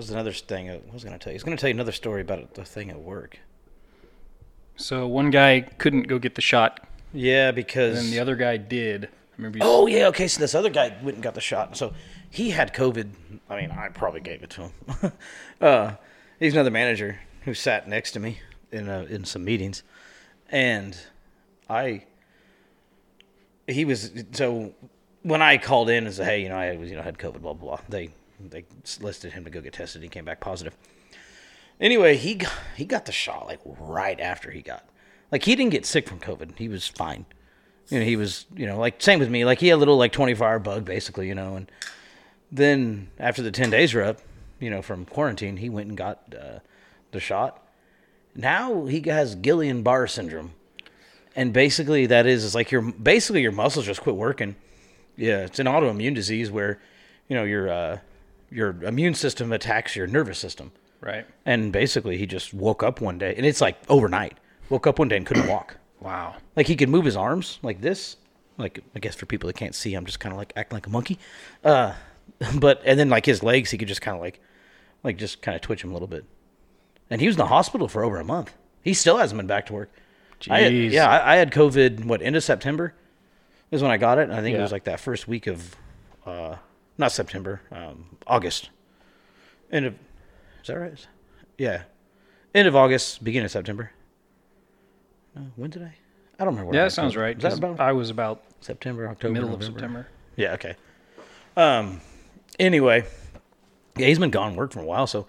Was another thing I was going to tell you? I was going to tell you another story about the thing at work. So one guy couldn't go get the shot, Yeah, because. and the other guy did. I remember you Oh yeah, okay. So this other guy went and got the shot. So he had COVID. I mean, I probably gave it to him. uh, he's another manager who sat next to me in uh, in some meetings, and I. He was so when I called in and said, "Hey, you know, I was you know had COVID, blah blah blah." They they listed him to go get tested. He came back positive. Anyway, he got, he got the shot like right after he got like he didn't get sick from COVID. He was fine you know, he was, you know, like same with me. Like he had a little like 24 hour bug basically, you know, and then after the 10 days were up, you know, from quarantine, he went and got uh, the shot. Now he has Guillain-Barre syndrome, and basically that is is like your basically your muscles just quit working. Yeah, it's an autoimmune disease where, you know, your uh, your immune system attacks your nervous system, right. and basically he just woke up one day, and it's like overnight. Woke up one day and couldn't walk. Wow. Like he could move his arms like this. Like I guess for people that can't see, I'm just kind of like acting like a monkey. Uh, but and then like his legs, he could just kind of like, like just kind of twitch him a little bit. And he was in the hospital for over a month. He still hasn't been back to work. I had, Jeez. yeah, I, I had COVID. What end of September is when I got it. And I think it was like that first week of, uh, not September, um, August. End of, is that right? Yeah, end of August, beginning of September. No, when did I? I don't remember. Yeah, that sounds right. That about I was about September, October, middle of September. Yeah. Okay. Um. Anyway, yeah, he's been gone work for a while. So,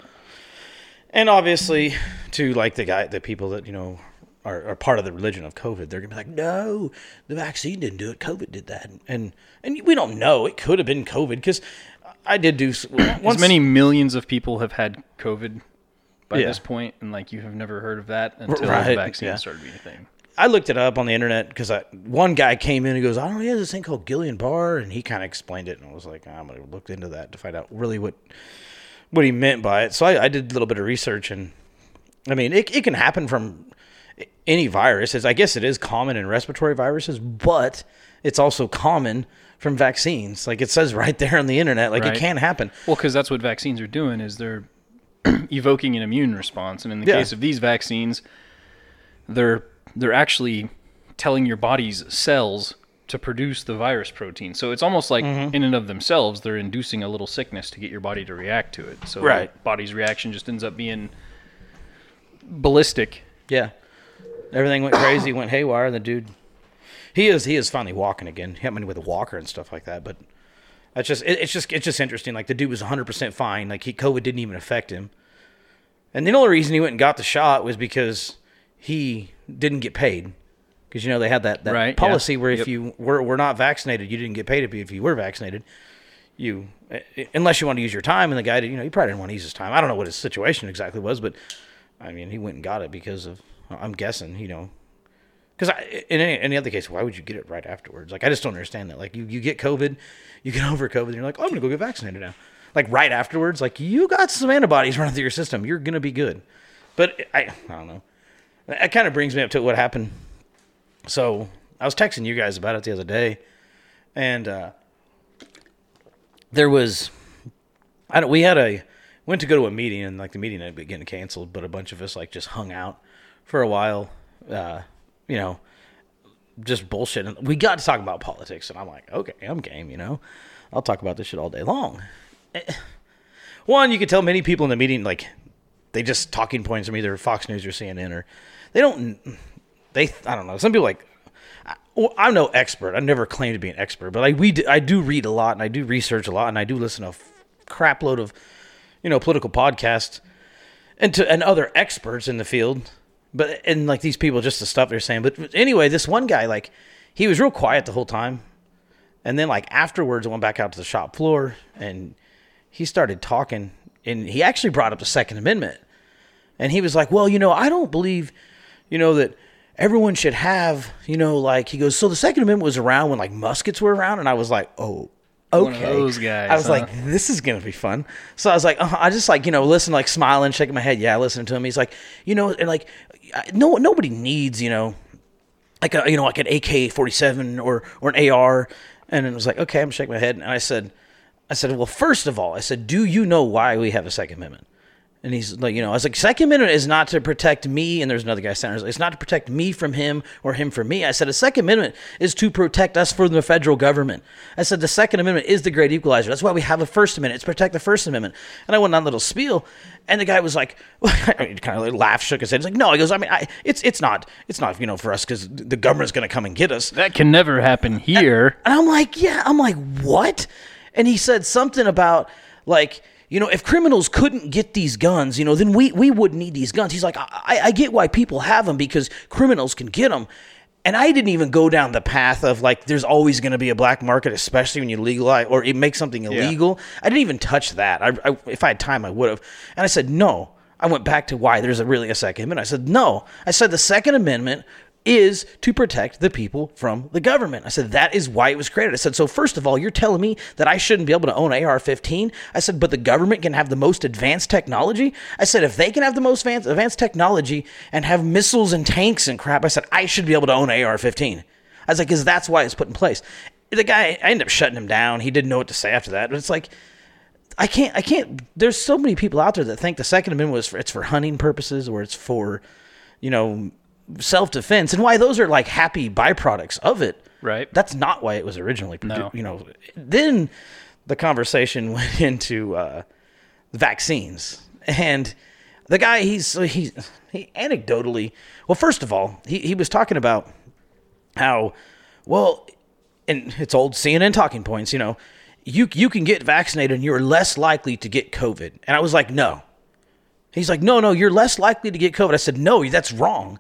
and obviously, to like the guy, the people that you know are, are part of the religion of COVID, they're gonna be like, no, the vaccine didn't do it. COVID did that, and and we don't know. It could have been COVID because I did do once As many millions of people have had COVID by Yeah. this point, and like you have never heard of that until Right, the vaccine yeah. started being a thing. I looked it up on the internet because one guy came in and goes, I don't know, he has this thing called Gillian Barr, and he kind of explained it, and I was like, I'm gonna look into that to find out really what what he meant by it. So I, I did a little bit of research, and I mean, it it can happen from any virus. As I guess it is common in respiratory viruses, but it's also common from vaccines. Like it says right there on the internet, like Right. it can happen. Well, because that's what vaccines are doing is they're evoking an immune response, and in the Yeah. case of these vaccines, they're they're actually telling your body's cells to produce the virus protein. So it's almost like Mm-hmm. in and of themselves, they're inducing a little sickness to get your body to react to it. So Right. your body's reaction just ends up being ballistic. Yeah. Everything went crazy, went haywire. and The dude, he is he is finally walking again. He me with a walker and stuff like that. But that's just it, it's just it's just interesting. Like the dude was 100 percent fine. Like he COVID didn't even affect him. And the only reason he went and got the shot was because he didn't get paid. Because you know they had that, that Right, yeah. policy where if Yep. you were, were not vaccinated, you didn't get paid. If you, if you were vaccinated, you eh, unless you want to use your time. And the guy, did, you know, he probably didn't want to use his time. I don't know what his situation exactly was, but I mean, he went and got it because of. I'm guessing, you know, because in any, any other case, why would you get it right afterwards? Like, I just don't understand that. Like, you, you get COVID, you get over COVID, and you're like, oh, I'm gonna go get vaccinated now. Like right afterwards, like you got some antibodies running through your system, you're gonna be good. But I, I don't know. That kind of brings me up to what happened. So I was texting you guys about it the other day, and uh, there was I don't, we had a went to go to a meeting and like the meeting had been getting canceled, but a bunch of us like just hung out for a while, uh, you know, just bullshit. And we got to talk about politics, and I'm like, okay, I'm game, you know, I'll talk about this shit all day long. Eh, one, you could tell many people in the meeting like they just talking points from either Fox News or CNN or they don't they I don't know. Some people like I'm no expert. I never claim to be an expert, but like we do, I do read a lot and I do research a lot and I do listen to a f- crap load of you know political podcasts and to and other experts in the field. But and like these people, just the stuff they're saying. But anyway, this one guy, like, he was real quiet the whole time, and then like afterwards, I went back out to the shop floor and he started talking, and he actually brought up the Second Amendment, and he was like, "Well, you know, I don't believe, you know, that." Everyone should have, you know, like he goes. So the Second Amendment was around when like muskets were around, and I was like, "Oh, okay." Those guys, I was huh? like, this is gonna be fun. So I was like, uh, I just like you know listen, like smiling, shaking my head. Yeah, listening to him. He's like, you know, and like, no, nobody needs you know, like a you know like an AK forty seven or or an AR. And it was like, okay, I'm shaking my head, and I said, I said, well, first of all, I said, do you know why we have a Second Amendment? And he's like, you know, I was like, Second Amendment is not to protect me. And there's another guy saying, it's not to protect me from him or him from me. I said, a Second Amendment is to protect us from the federal government. I said, the Second Amendment is the great equalizer. That's why we have a First Amendment. It's to protect the First Amendment. And I went on a little spiel, and the guy was like, he kind of laughed, shook his head. He's like, no, he goes, I mean, I, it's it's not, it's not, you know, for us because the government's going to come and get us. That can never happen here. And I'm like, yeah. I'm like, what? And he said something about like, you know, if criminals couldn't get these guns, you know, then we we wouldn't need these guns. He's like, I, I get why people have them because criminals can get them. And I didn't even go down the path of like, there's always going to be a black market, especially when you legalize or it makes something illegal. I didn't even touch that. I, I, if I had time, I would have. And I said, no. I went back to why there's a, really a Second Amendment. I said, no. I said the Second Amendment is to protect the people from the government. I said, that is why it was created. I said, so first of all, you're telling me that I shouldn't be able to own AR 15? I said, but the government can have the most advanced technology? I said, if they can have the most advanced, technology and have missiles and tanks and crap, I said, I should be able to own AR 15. I was like, because that's why it's put in place. The guy, I ended up shutting him down. He didn't know what to say after that. But it's like, I can't, I can't, there's so many people out there that think the Second Amendment was for, it's for hunting purposes or it's for, you know, self defense and why those are like happy byproducts of it. Right. That's not why it was originally produ- No. You know, then the conversation went into uh, vaccines and the guy he's he's he anecdotally well first of all he, he was talking about how well and it's old CNN talking points, you know, you you can get vaccinated and you're less likely to get COVID. And I was like, no. He's like, no, no, you're less likely to get COVID. I said, no, that's wrong.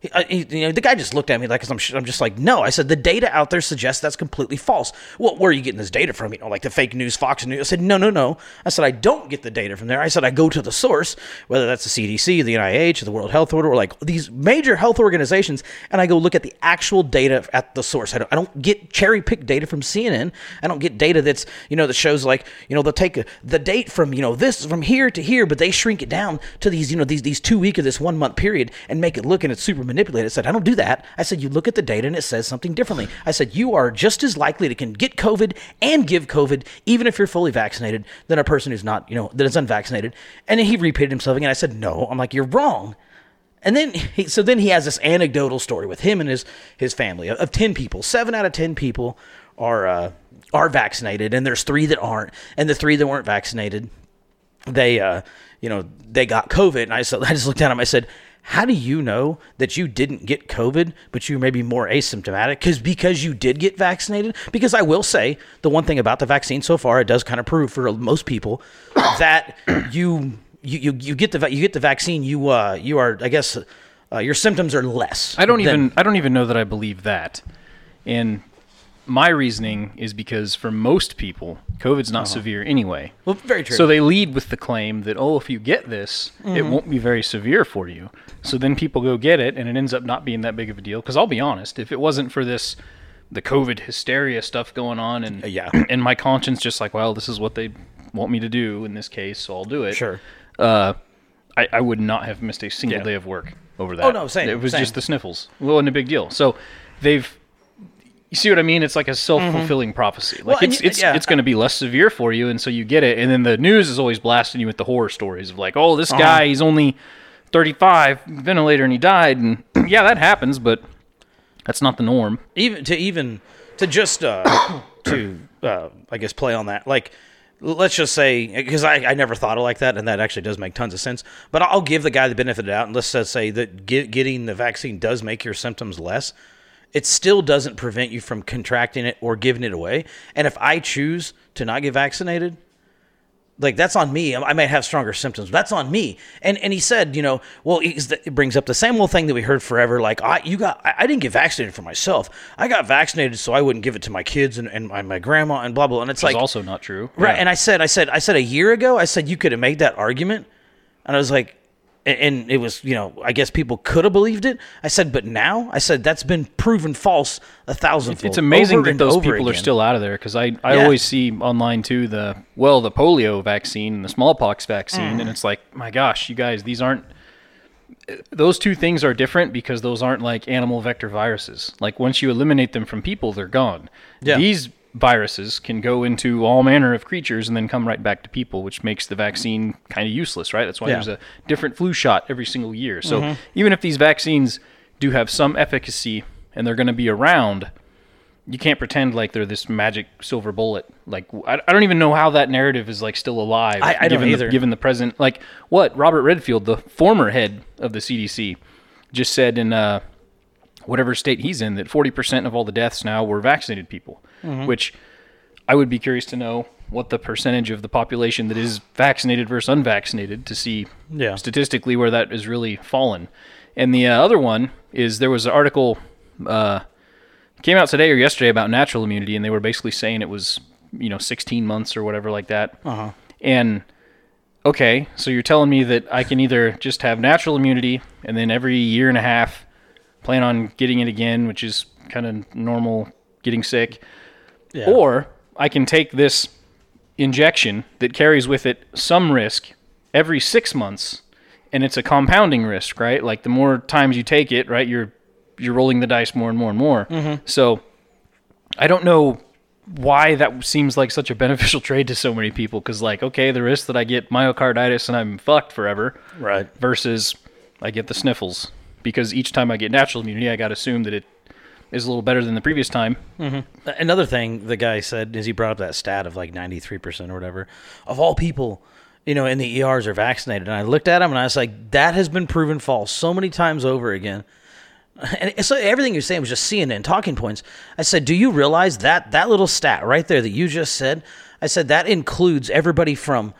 He, uh, he- you know, the guy just looked at me like, I'm, I'm just like, no. I said, the data out there suggests that's completely false. Well, where are you getting this data from? You know, like the fake news, Fox News. I said, no, no, no. I said, I don't get the data from there. I said, I go to the source, whether that's the CDC, the NIH, the World Health Order, or like these major health organizations, and I go look at the actual data at the source. I don't, I don't get cherry picked data from CNN. I don't get data that's, you know, that shows like, you know, they'll take a, the date from, you know, this from here to here, but they shrink it down to these, you know, these, these two week or this one month period and make it look and it's super manipulated. I said, I don't do that. I said, you look at the data and it says something differently. I said, you are just as likely to can get COVID and give COVID, even if you're fully vaccinated, than a person who's not, you know, that is unvaccinated. And then he repeated himself again. I said, no, I'm like, you're wrong. And then, he, so then he has this anecdotal story with him and his his family of, of ten people. Seven out of ten people are uh, are vaccinated, and there's three that aren't. And the three that weren't vaccinated, they uh, you know they got COVID. And I so I just looked at him. I said, "How do you know that you didn't get COVID, but you may be more asymptomatic? Because because you did get vaccinated. Because I will say the one thing about the vaccine so far, it does kind of prove for most people that you." You, you, you get the you get the vaccine you uh you are I guess uh, your symptoms are less. I don't than- even I don't even know that I believe that. And my reasoning is because for most people, COVID's not severe anyway. well very true. So they lead with the claim that oh, if you get this, it Mm-hmm. won't be very severe for you. So then people go get it, and it ends up not being that big of a deal. Because I'll be honest, if it wasn't for this, the COVID hysteria stuff going on, and yeah. and my conscience just like, well, this is what they want me to do in this case, so I'll do it. Sure. Uh, I, I would not have missed a single Yeah. day of work over that. Oh, no, same, It was same. just the sniffles. Well, wasn't a big deal. So they've. You see what I mean? It's like a self-fulfilling prophecy. Like Mm-hmm. Well, it's it's yeah. it's going to be less severe for you, and so you get it. And then the news is always blasting you with the horror stories of like, oh, this Uh-huh. guy, he's only 35, ventilator, and he died. And yeah, that happens, but that's not the norm. even to even to just uh, to uh, I guess play on that. Like let's just say because I, I never thought of like that, and that actually does make tons of sense. But I'll give the guy the benefit of the doubt, and let's just say that get, getting the vaccine does make your symptoms less. It still doesn't prevent you from contracting it or giving it away. And if I choose to not get vaccinated, like that's on me. I might have stronger symptoms. That's on me. And and he said, you know, well, it brings up the same old thing that we heard forever. Like I, you got, I, I didn't get vaccinated for myself. I got vaccinated so I wouldn't give it to my kids and, and my, my grandma and blah blah. And it's Which like also not true. Right. And I said, I said, I said a year ago, I said you could have made that argument. And I was like, and- it was, you know, I guess people could have believed it. I said, but now, I said that's been proven false a thousand. It's amazing that those people are still out of there because I, I Yeah. always see online too the well the polio vaccine and the smallpox vaccine Mm. and it's like my gosh you guys these aren't those two things are different because those aren't like animal vector viruses like once you eliminate them from people they're gone Yeah. these viruses can go into all manner of creatures and then come right back to people which makes the vaccine kind of useless right that's why Yeah. there's a different flu shot every single year so Mhm. even if these vaccines do have some efficacy and they're going to be around you can't pretend like they're this magic silver bullet. Like I, I don't even know how that narrative is like still alive. I- I don't given either. The, given the present, like what Robert Redfield, the former head of the CDC, just said in uh, whatever state he's in that forty percent of all the deaths now were vaccinated people. Mhm. Which I would be curious to know what the percentage of the population that is vaccinated versus unvaccinated to see Yeah. statistically where that is really fallen. And the uh, other one is there was an article uh, came out today or yesterday about natural immunity, and they were basically saying it was you know 16 months or whatever like that. Uh-huh. And okay, so you're telling me that I can either just have natural immunity and then every year and a half plan on getting it again, which is kind of normal getting sick, Yeah. or I can take this injection that carries with it some risk every six months, and it's a compounding risk, right? Like the more times you take it, right, you're you're rolling the dice more and more and more. Mhm. So I don't know why that seems like such a beneficial trade to so many people because like okay the risk that i get myocarditis and i'm fucked forever right versus i get the sniffles because each time i get natural immunity i got to assume that it is a little better than the previous time hmm Another thing the guy said is he brought up that stat of like 93% or whatever of all people, you know, in the ERs are vaccinated. And I looked at him and I was like, that has been proven false so many times over again. And so everything you're saying was just CNN talking points. I said, do you realize that that little stat right there that you just said? I said that includes everybody from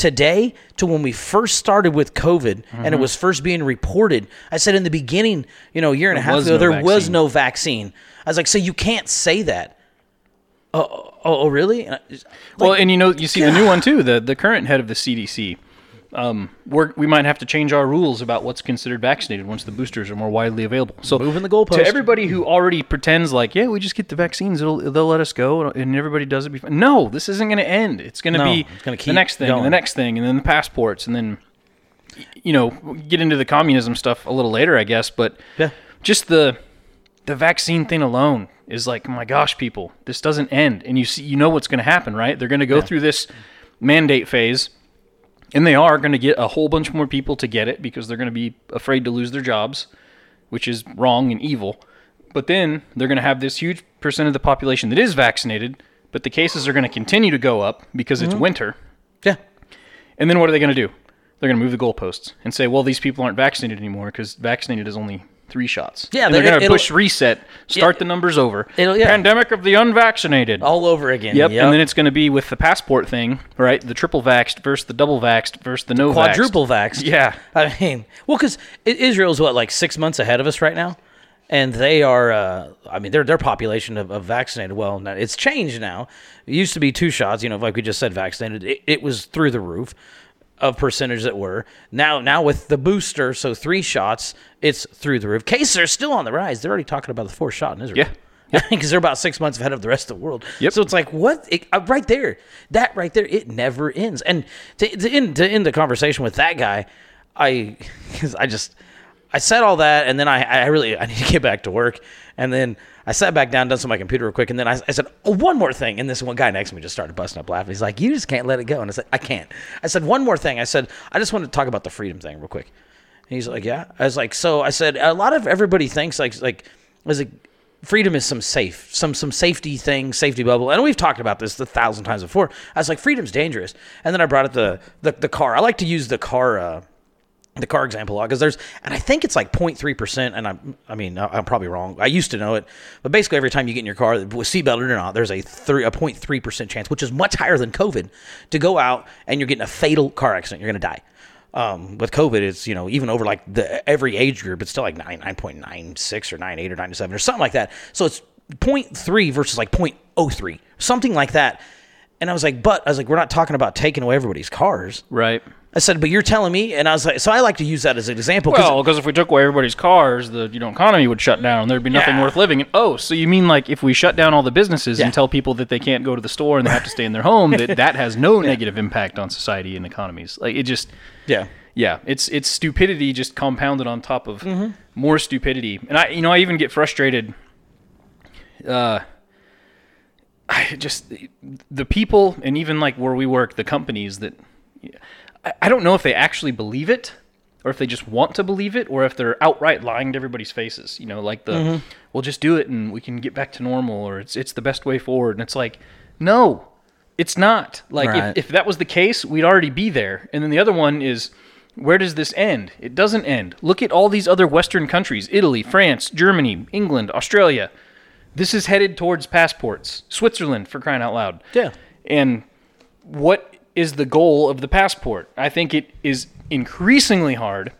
today to when we first started with COVID and it Mhm. was first being reported. I said in the beginning, you know, a year and a half ago, no there was no vaccine. I was like, so you can't say that. Oh, oh, oh really? And I- well and you know you see the new one too the the current head of the cdc um, we're, we might have to change our rules about what's considered vaccinated once the boosters are more widely available. So Moving the goalpost. to everybody who already pretends like, yeah, we just get the vaccines, it'll, they'll let us go, and everybody does it. Before. No, this isn't going to end. It's going to No, be gonna the next thing, and the next thing, and then the passports, and then you know get into the communism stuff a little later, I guess. But yeah. just the the vaccine thing alone is like, oh my gosh, people, this doesn't end, and you see, you know what's going to happen, right? They're going to go Yeah. through this mandate phase, and they are going to get a whole bunch more people to get it because they're going to be afraid to lose their jobs, which is wrong and evil. But then they're going to have this huge percent of the population that is vaccinated, but the cases are going to continue to go up because it's Mhm. winter. Yeah. And then what are they going to do? They're going to move the goalposts and say, well, these people aren't vaccinated anymore because vaccinated is only three shots. Yeah, and they're they're- going to push reset, start the numbers over. It'll- yeah. Pandemic of the unvaccinated. all over again. Yep. And then it's going to be with the passport thing, right? The triple vaxxed versus the double vaxxed versus the no quadruple vaxxed. Yeah. I mean, well, because Israel's what like six months ahead of us right now, and they are. Uh, I mean, their their population of, of vaccinated. Well, it's changed now. It used to be two shots. You know, like we just said, vaccinated. It, it was through the roof of percentage that were now now with the booster. So three shots, it's through the roof. Cases are still on the rise. They're already talking about the fourth shot in Israel. Yeah. because they're about six months ahead of the rest of the world. Yep. So it's like what it, uh, right there, that right there, it never ends. And to, to end to end the conversation with that guy, I cause I just I said all that, and then I I really I need to get back to work, and then I sat back down, done some on my computer real quick, and then I, I said oh, one more thing, and this one guy next to me just started busting up laughing. He's like, "You just can't let it go," and I said, "I can't." I said one more thing. I said I just want to talk about the freedom thing real quick. And he's like, "Yeah." I was like, "So," I said, "A lot of everybody thinks like like." I was like, freedom is some safe, some some safety thing, safety bubble. And we've talked about this a thousand times before. I was like, freedom's dangerous. And then I brought up the the, the car. I like to use the car. Uh, the car example a lot because there's and I think it's like 0.3% and I'm I mean I'm probably wrong. I used to know it, but basically every time you get in your car with seatbelted or not, there's a three a 0.3% chance, which is much higher than COVID, to go out and you're getting a fatal car accident. You're going to die. Um, with COVID, it's you know even over like the every age group, it's still like nine nine point nine six or nine eight or nine seven or something like that. So it's 0.3 versus like 0.03, something like that. And I was like, but I was like, we're not talking about taking away everybody's cars. Right. I said, but you're telling me, and I was like, so I like to use that as an example. Well, because if we took away everybody's cars, the you know economy would shut down. There'd be nothing Yeah. worth living. And oh, so you mean like if we shut down all the businesses Yeah. and tell people that they can't go to the store and they have to stay in their home, that that has no negative impact on society and economies? Like it just, yeah, yeah, it's it's stupidity just compounded on top of Mm-hmm. more stupidity. And I, you know, I even get frustrated. Uh, I just the people and even like where we work, the companies that I, don't know if they actually believe it or if they just want to believe it or if they're outright lying to everybody's faces. You know, like the Mm-hmm. we'll just do it and we can get back to normal or it's it's the best way forward. And it's like, no, it's not. Like Right. if, if that was the case, we'd already be there. And then the other one is where does this end? It doesn't end. Look at all these other Western countries Italy, France, Germany, England, Australia. This is headed towards passports. Switzerland, for crying out loud. Yeah. And what is the goal of the passport? I think it is increasingly hard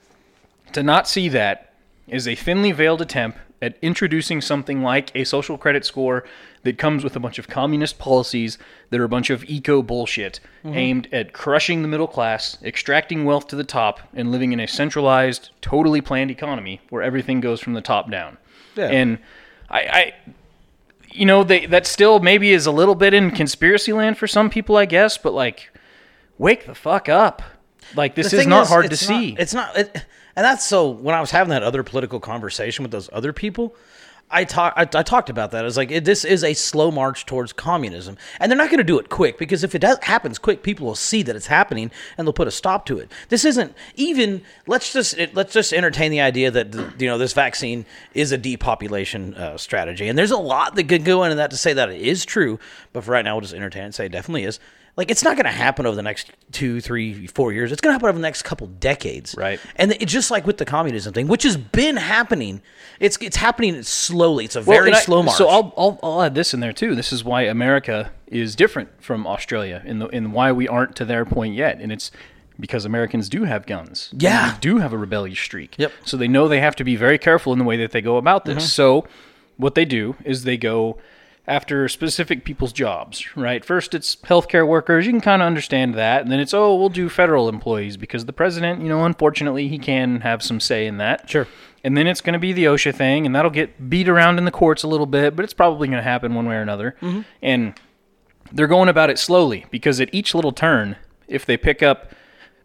to not see that as a thinly veiled attempt at introducing something like a social credit score that comes with a bunch of communist policies that are a bunch of eco bullshit mm-hmm. aimed at crushing the middle class, extracting wealth to the top, and living in a centralized, totally planned economy where everything goes from the top down. Yeah. And I, I you know, they that still maybe is a little bit in conspiracy land for some people, I guess, but like wake the fuck up. Like this is not hard to not- see. it's not, it, and that's so. When I was having that other political conversation with those other people, I talk, I, I talked about that. I was like, it, this is a slow march towards communism, and they're not going to do it quick because if it does, happens quick, people will see that it's happening and they'll put a stop to it. This isn't even. Let's just it, let's just entertain the idea that you know this vaccine is a depopulation uh, strategy, and there's a lot that could go into that to say that it is true. But for right now, we'll just entertain it and say it definitely is. Like it's not going to happen over the next two, three, four years. It's going to happen over the next couple decades. Right. And it's just like with the communism thing, which has been happening. It's it's happening slowly. It's a very and I- slow march. So I'll, I'll I'll add this in there too. This is why America is different from Australia in the in why we aren't to their point yet, and it's because Americans do have guns. Yeah. Do have a rebellious streak. Yep. So they know they have to be very careful in the way that they go about this. Mm-hmm. So what they do is they go after specific people's jobs, right? First it's healthcare workers, you can kind of understand that, and then it's oh, we'll do federal employees because the president, you know, unfortunately he can have some say in that. Sure. And then it's going to be the OSHA thing, and that'll get beat around in the courts a little bit, but it's probably going to happen one way or another. Mm-hmm. And they're going about it slowly because at each little turn, if they pick up,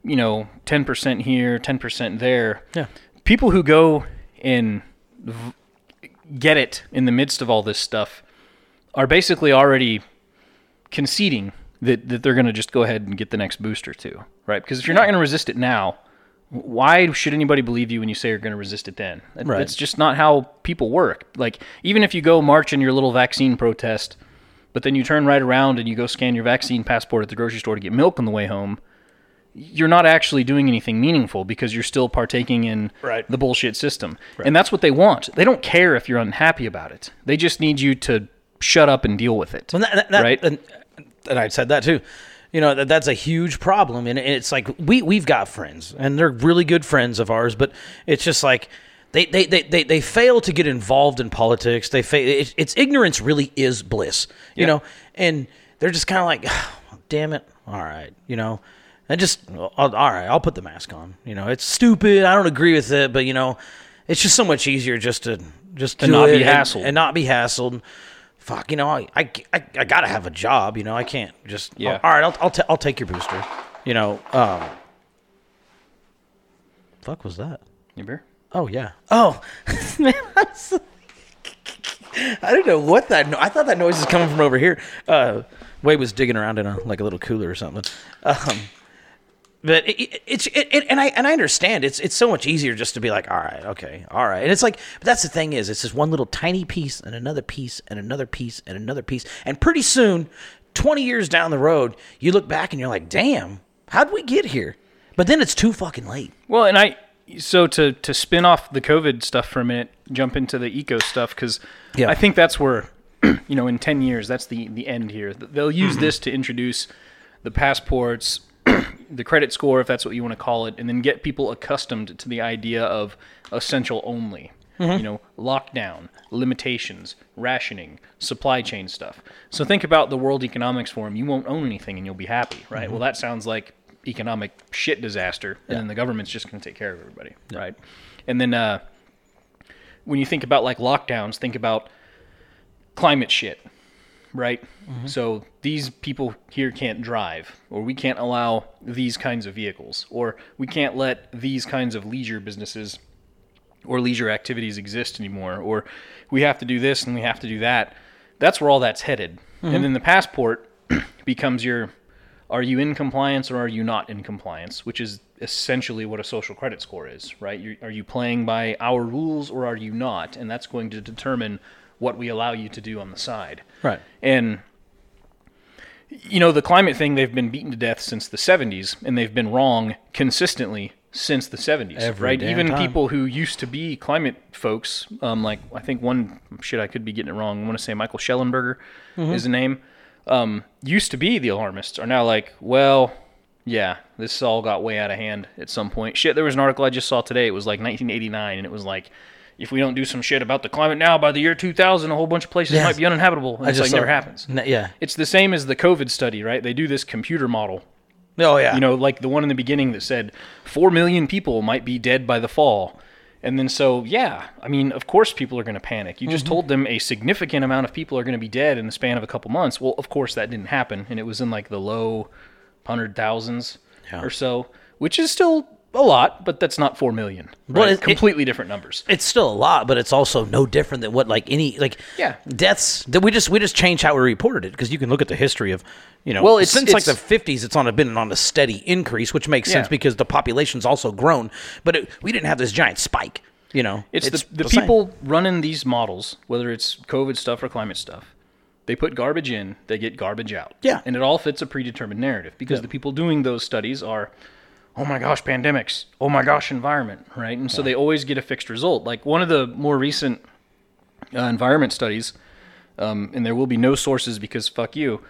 you know, 10% here, 10% there, Yeah. people who go and v- get it in the midst of all this stuff are basically already conceding that, that they're going to just go ahead and get the next booster too, right? Because if you're not going to resist it now, why should anybody believe you when you say you're going to resist it then? That- Right. That's just not how people work. Like even if you go march in your little vaccine protest, but then you turn right around and you go scan your vaccine passport at the grocery store to get milk on the way home, you're not actually doing anything meaningful because you're still partaking in Right. the bullshit system. And that's what they want. They don't care if you're unhappy about it. They just need you to shut up and deal with it. And that, that- right? And, and I said that too. You know that that's a huge problem, and it's like we we've got friends, and they're really good friends of ours, but it's just like. They, they, they, they, they fail to get involved in politics. They fa- it, it's ignorance really is bliss, you Yeah. know, and they're just kind of like, ah, damn it, all right, you know, and just I'll, all right, I'll put the mask on. You know, it's stupid. I don't agree with it, but you know, it's just so much easier just to just To not be it and- hassled. and not be hassled fuck, you know, I, I, I, I gotta have a job, you know, I can't just, Yeah. all right, I'll, I'll, ta- I'll take your booster, you know, um, fuck was that? You beer? Oh yeah. Oh, man, I'm I don't know what that. No- I thought that noise was coming from over here. Uh, Wade was digging around in a like a little cooler or something. Um, But it, it, it's it, it, and I and I understand it's it's so much easier just to be like, all right, okay, all right, and it's like, but that's the thing is, it's just one little tiny piece and another piece and another piece and another piece, and pretty soon, twenty years down the road, you look back and you're like, damn, how'd we get here? But then it's too fucking late. Well, and I so to to spin off the COVID stuff for a minute, jump into the eco stuff because Yeah. I think that's where you know in ten years that's the the end here. They'll use Mm-hmm. this to introduce the passports, the credit score, if that's what you want to call it, and then get people accustomed to the idea of essential only. Mm-hmm. You know, lockdown, limitations, rationing, supply chain stuff. So think about the World Economics Forum. You won't own anything and you'll be happy, right? Mm-hmm. Well, that sounds like economic shit disaster, and then the government's just going to take care of everybody, right? And then uh, when you think about like lockdowns, think about climate shit, right? Mm-hmm. So these people here can't drive, or we can't allow these kinds of vehicles, or we can't let these kinds of leisure businesses or leisure activities exist anymore, or we have to do this and we have to do that. That's where all that's headed. And mm-hmm. then the passport becomes your are you in compliance or are you not in compliance, which is essentially what a social credit score is, right? you are you playing by our rules or are you not? And that's going to determine what we allow you to do on the side. Right. And you know, the climate thing they've been beaten to death since the 70s and they've been wrong consistently since the 70s, Every right? Even time. people who used to be climate folks, um, like I think one shit I could be getting it wrong. I want to say Michael Shellenberger Mm-hmm. is the name. Um, used to be the alarmists are now like, well, yeah, this all got way out of hand at some point. Shit, there was an article I just saw today. It was like 1989, and it was like, if we don't do some shit about the climate now, by the year 2000, a whole bunch of places Yes. might be uninhabitable. And I it's just like never it. happens. N- yeah. It's the same as the COVID study, right? They do this computer model. Oh yeah. You know, like the one in the beginning that said 4 million people might be dead by the fall. And then so, yeah, I mean, of course people are going to panic. You Mm-hmm. just told them a significant amount of people are going to be dead in the span of a couple months. Well, of course that didn't happen. And it was in like the low hundred thousands Yeah. or so, which is still a lot, but that's not 4 million. Well, Right? it- it- Completely different numbers. it's still a lot, but it's also no different than what like any like Yeah. deaths. That we just we just change how we reported it because you can look at the history of you know Well, it's- since like the fifties, it's on a been on a steady increase, which makes sense because the population's also grown. But it, we didn't have this giant spike. You know, It's, the, the same. people running these models, whether it's COVID stuff or climate stuff, they put garbage in, they get garbage out. Yeah. And it all fits a predetermined narrative because the people doing those studies are, oh my gosh, pandemics, oh my gosh, environment, right? And so they always get a fixed result. Like one of the more recent uh, environment studies, um, and there will be no sources because fuck you.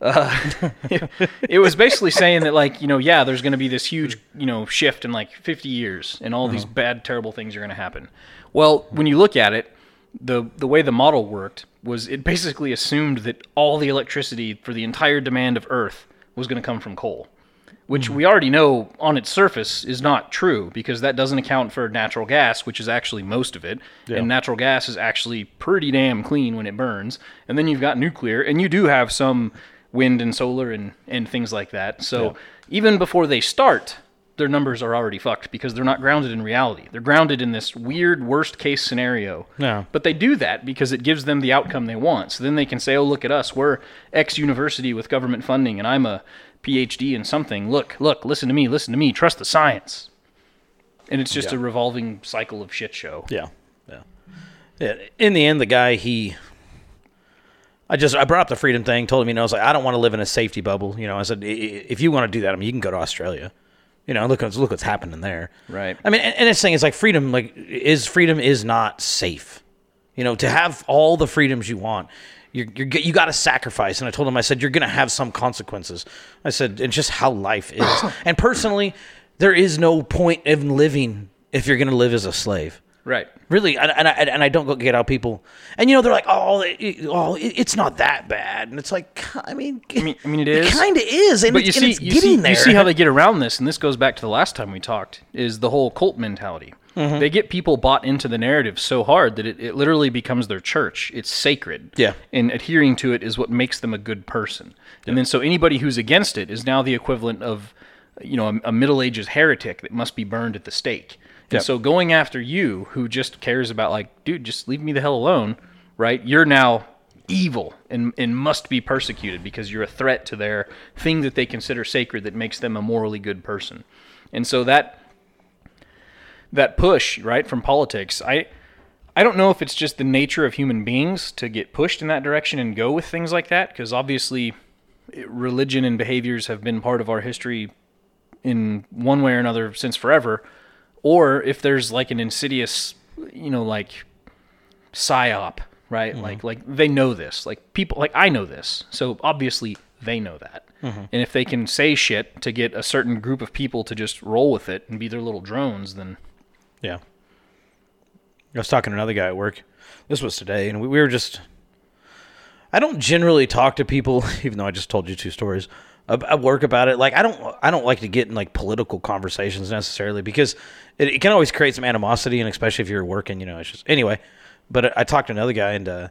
Uh, it was basically saying that like you know yeah there's going to be this huge you know shift in like 50 years and all these bad terrible things are going to happen well when you look at it the the way the model worked was it basically assumed that all the electricity for the entire demand of earth was going to come from coal which mm-hmm. we already know on its surface is not true because that doesn't account for natural gas, which is actually most of it. And natural gas is actually pretty damn clean when it burns. And then you've got nuclear, and you do have some wind and solar and, and things like that. So even before they start, their numbers are already fucked because they're not grounded in reality. They're grounded in this weird worst case scenario. Yeah. But they do that because it gives them the outcome they want. So then they can say, oh, look at us. We're X university with government funding, and I'm a PhD in something. Look, look, listen to me, listen to me. Trust the science. And it's just a revolving cycle of shit show. Yeah, yeah. Yeah. In the end, the guy he, I just I brought up the freedom thing. Told him, you know, I was like, I don't want to live in a safety bubble. You know, I said, "I- i- if you want to do that, I mean, you can go to Australia. You know, look look what's happening there. Right. I mean, and, and it's saying it's like freedom, like is freedom is not safe. You know, to have all the freedoms you want. You're, you're, you got to sacrifice. And I told him, I said, you're going to have some consequences. I said, it's just how life is. and personally, there is no point in living if you're going to live as a slave. Right. Really, and, and, I, and I don't go get how people, and you know, they're like, oh, it, oh, it, it's not that bad, and it's like, I mean, I mean, I mean it is. kind of is, and, but you it's, see, and it's you getting see, there. you see how they get around this, and this goes back to the last time we talked. Is the whole cult mentality? Mm-hmm. They get people bought into the narrative so hard that it, it literally becomes their church. It's sacred. Yeah. and adhering to it is what makes them a good person. And then so anybody who's against it is now the equivalent of, you know, a, a Middle Ages heretic that must be burned at the stake. And Yep. so going after you, who just cares about like, dude, just leave me the hell alone, right? You're now evil and and must be persecuted because you're a threat to their thing that they consider sacred that makes them a morally good person. And so that that push, right, from politics, I I don't know if it's just the nature of human beings to get pushed in that direction and go with things like that because obviously religion and behaviors have been part of our history in one way or another since forever. Or if there's like an insidious you know like psyop right? Mm-hmm. Like like they know this. Like people like i know this. So obviously they know that. Mm-hmm. And if they can say shit to get a certain group of people to just roll with it and be their little drones then Yeah. I was talking to another guy at work. This was today, and we, we were just. I don't generally talk to people, even though I just told you two stories at work about it. Like I don't, I don't like to get in like political conversations necessarily because it, it can always create some animosity, and especially if you're working, you know. It's just anyway. But I, talked to another guy, and uh,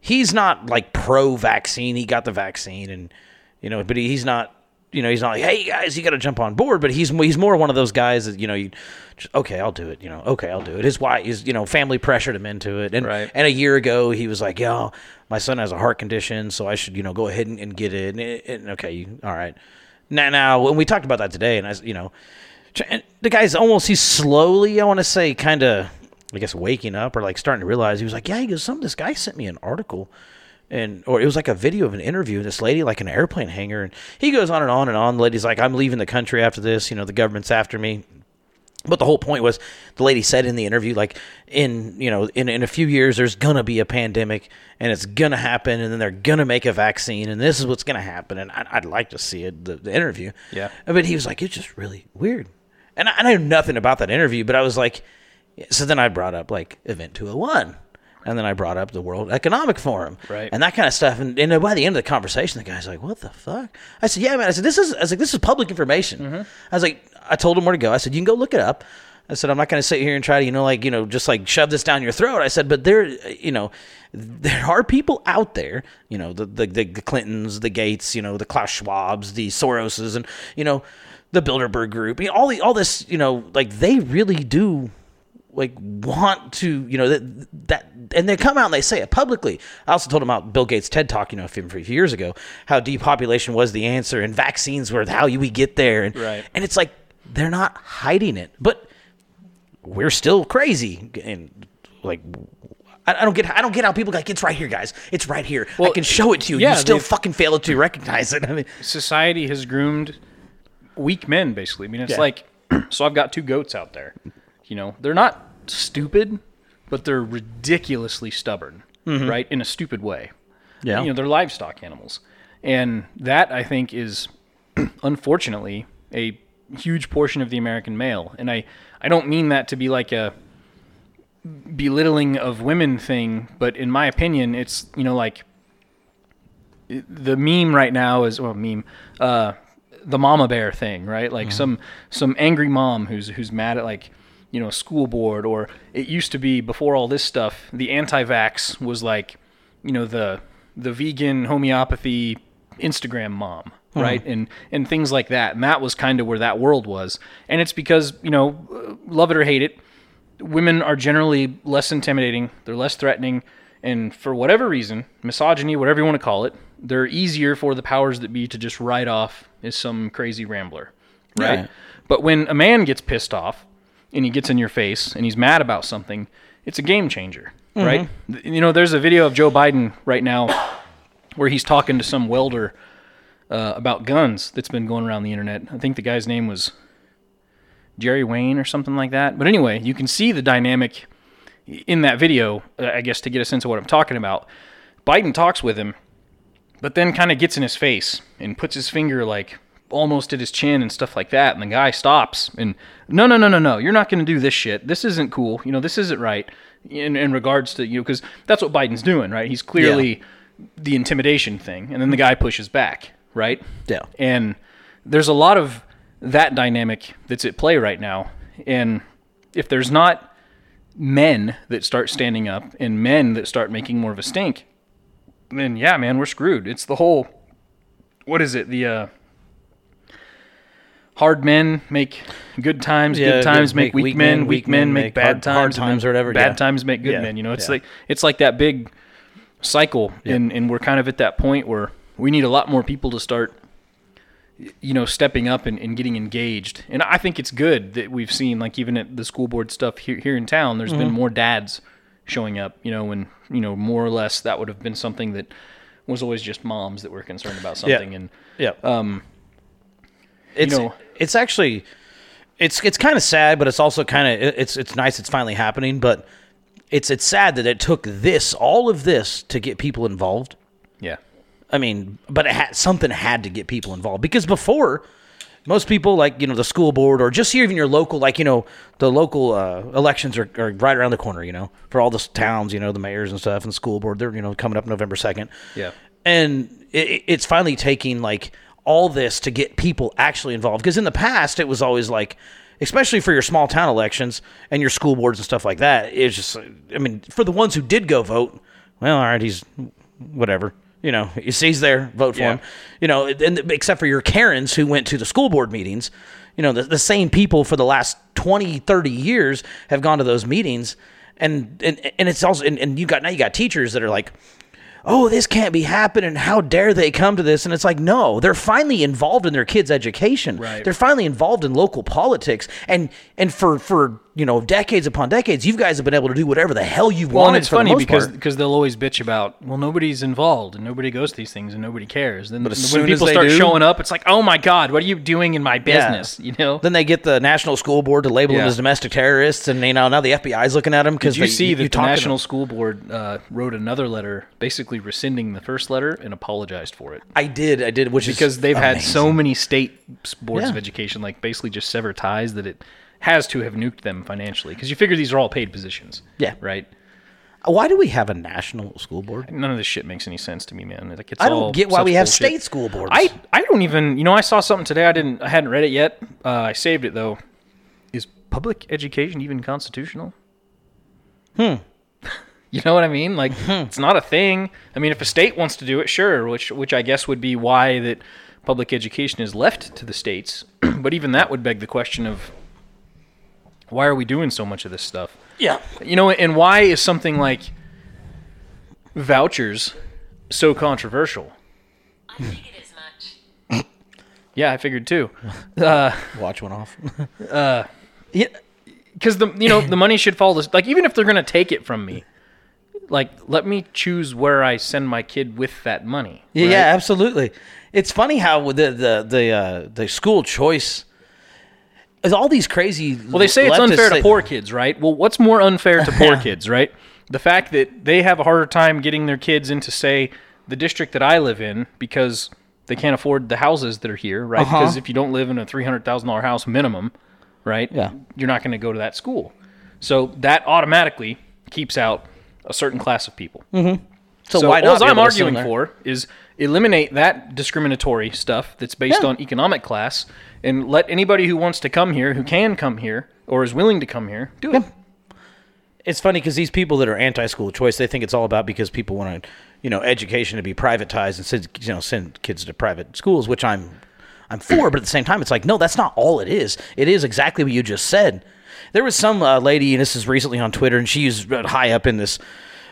he's not like pro-vaccine. He got the vaccine, and you know, but he's not. You know, he's not like, "Hey guys, you got to jump on board." But he's he's more one of those guys that you know, you just okay, I'll do it. You know, okay, I'll do it. His wife, his you know, family pressured him into it, and Right. and a year ago he was like, "Yo, my son has a heart condition, so I should you know go ahead and, and get it." And, and okay, you, all right. Now, now when we talked about that today, and I, you know, the guy's almost he's slowly, I want to say, kind of, I guess, waking up or like starting to realize. He was like, "Yeah," he goes, "Some this guy sent me an article." And or it was like a video of an interview this lady like an airplane hangar and he goes on and on and on. The lady's like i'm leaving the country after this you know the government's after me. But the whole point was the lady said in the interview like in you know in, in a few years there's gonna be a pandemic and it's gonna happen and then they're gonna make a vaccine and this is what's gonna happen. And I, i'd like to see it the, the interview. Yeah. but he was like it's just really weird. And I, I know nothing about that interview but i was like so then i brought up like event 201 and then I brought up the World Economic Forum, Right. and that kind of stuff. And, and by the end of the conversation, the guy's like, "What the fuck?" I said, "Yeah, man." I said, "This is." I was like, "This is public information." Mm-hmm. I was like, I told him where to go. I said, "You can go look it up." I said, "I'm not going to sit here and try to, you know, like, you know, just like shove this down your throat." I said, "But there, you know, there are people out there, you know, the the, the, the Clintons, the Gates, you know, the Klaus Schwabs, the Soroses, and you know, the Bilderberg Group, you know, all the all this, you know, like they really do." Like want to you know that that and they come out and they say it publicly i also told them about bill gates ted talk you know a few, a few years ago how depopulation was the answer and vaccines were how we get there and Right. and it's like they're not hiding it but we're still crazy and like I I don't get. I don't get how people like it's right here, guys. It's right here. I Well, can show it to you. yeah, you still fucking fail to recognize it. I mean, society has groomed weak men basically. I mean, it's Yeah. like so I've got two goats out there. You know, they're not stupid, but they're ridiculously stubborn, right? In a stupid way. Mm-hmm. Yeah. You know, they're livestock animals. And that I think is unfortunately a huge portion of the American male. And I I don't mean that to be like a belittling of women thing, but in my opinion, it's, you know, like the meme right now is well meme uh the mama bear thing right like some some angry mom who's who's mad at like you know a school board or it used to be before all this stuff the anti-vax was like you know the the vegan homeopathy instagram mom hmm. right and and things like that and that was kind of where that world was and it's because you know love it or hate it women are generally less intimidating, they're less threatening, and for whatever reason, misogyny, whatever you want to call it, they're easier for the powers that be to just write off as some crazy rambler, right? Yeah. But when a man gets pissed off and he gets in your face and he's mad about something, it's a game changer, right? You know, there's a video of Joe Biden right now where he's talking to some welder uh, about guns that's been going around the internet. I think the guy's name was Jerry Wayne or something like that. But anyway, you can see the dynamic in that video, uh, I guess, to get a sense of what I'm talking about. Biden talks with him, but then kind of gets in his face and puts his finger like almost at his chin and stuff like that. And the guy stops and, no, no, no, no, no, you're not going to do this shit. This isn't cool. You know, this isn't right in, in regards to, you know, because that's what Biden's doing, right? He's clearly the intimidation thing. And then the guy pushes back, right? Yeah. And there's a lot of that dynamic that's at play right now. And if there's not men that start standing up and men that start making more of a stink, then yeah, man, we're screwed. It's the whole what is it? The uh hard men make good times, Yeah, good times good- make weak men, weak men make bad hard- times, hard times or whatever, Bad yeah. times make good Yeah, men. You know, it's like it's like that big cycle, and and we're kind of at that point where we need a lot more people to start, you know, stepping up and, and getting engaged. And I think it's good that we've seen, like even at the school board stuff here here in town, there's been more dads showing up. You know, when you know more or less that would have been something that was always just moms that were concerned about something, and Yeah. Um, it's know- it's actually it's it's kind of sad, but it's also kind of it's it's nice. It's finally happening, but it's it's sad that it took this all of this to get people involved. yeah. I mean, but it had, something had to get people involved because before, most people like you know the school board or just even your local like you know the local uh, elections are, are right around the corner. You know for all the towns, you know the mayors and stuff and the school board. They're you know coming up November second. Yeah. and it, it's finally taking like all this to get people actually involved. Because in the past it was always like especially for your small town elections and your school boards and stuff like that it's just i mean for the ones who did go vote well all right he's whatever you know he's he's there vote for Yeah. him. You know and except for your karens who went to the school board meetings you know the, the same people for the last 20 30 years have gone to those meetings. And and, and it's also and, and you got now you got teachers that are like oh, this can't be happening. How dare they come to this? And it's like, no, they're finally involved in their kids' education. Right. They're finally involved in local politics. And and for for you know decades upon decades, you guys have been able to do whatever the hell you Well, wanted. and it's funny because because they'll always bitch about well nobody's involved and nobody goes to these things and nobody cares. Then But as when soon as people they start do- showing up, it's like oh my god, what are you doing in my Yeah. business? You know. Then they get the national school board to label them as domestic terrorists, and you know now the FBI's looking at them because you see that the National. School Board uh, wrote another letter, basically rescinding the first letter and apologized for it I did, I did, which because is because they've had so many state boards of education like basically just sever ties that it has to have nuked them financially because you figure these are all paid positions. Yeah. Right. Why do we have a national school board? None of this shit makes any sense to me, man. Like it's I don't get why we have bullshit. state school boards. I I don't even. You know, I saw something today. I didn't. I hadn't read it yet. Uh, I saved it though. Is public education even constitutional? Hmm. You know what I mean? Like it's not a thing. I mean, if a state wants to do it, sure. Which which I guess would be why that public education is left to the states. but even that would beg the question of why are we doing so much of this stuff? yeah, You know, and why is something like vouchers so controversial? I figured as much. yeah, I figured too. watch one off. Because the you know the money should fall this like even if they're gonna take it from me, like let me choose where I send my kid with that money. Yeah, right? yeah, absolutely. It's funny how the the the uh, the school choice is all these crazy. Well, they say it's unfair to poor kids, right? Well, what's more unfair to poor kids, right? The fact that they have a harder time getting their kids into, say, the district that I live in because they can't afford the houses that are here, right? Uh-huh. Because if you don't live in a three hundred thousand dollar house minimum, right? Yeah. You're not going to go to that school, so that automatically keeps out a certain class of people. So, So why not? all I'm able to send arguing for is eliminate that discriminatory stuff that's based Yeah. on economic class and let anybody who wants to come here, who can come here or is willing to come here, do it. It's funny because these people that are anti-school choice, they think it's all about because people want, to, you know, education to be privatized and send, you know, send kids to private schools, which I'm, I'm for. But at the same time, it's like, no, that's not all it is. It is exactly what you just said. There was some uh, lady, and this is recently on Twitter, and she's high up in this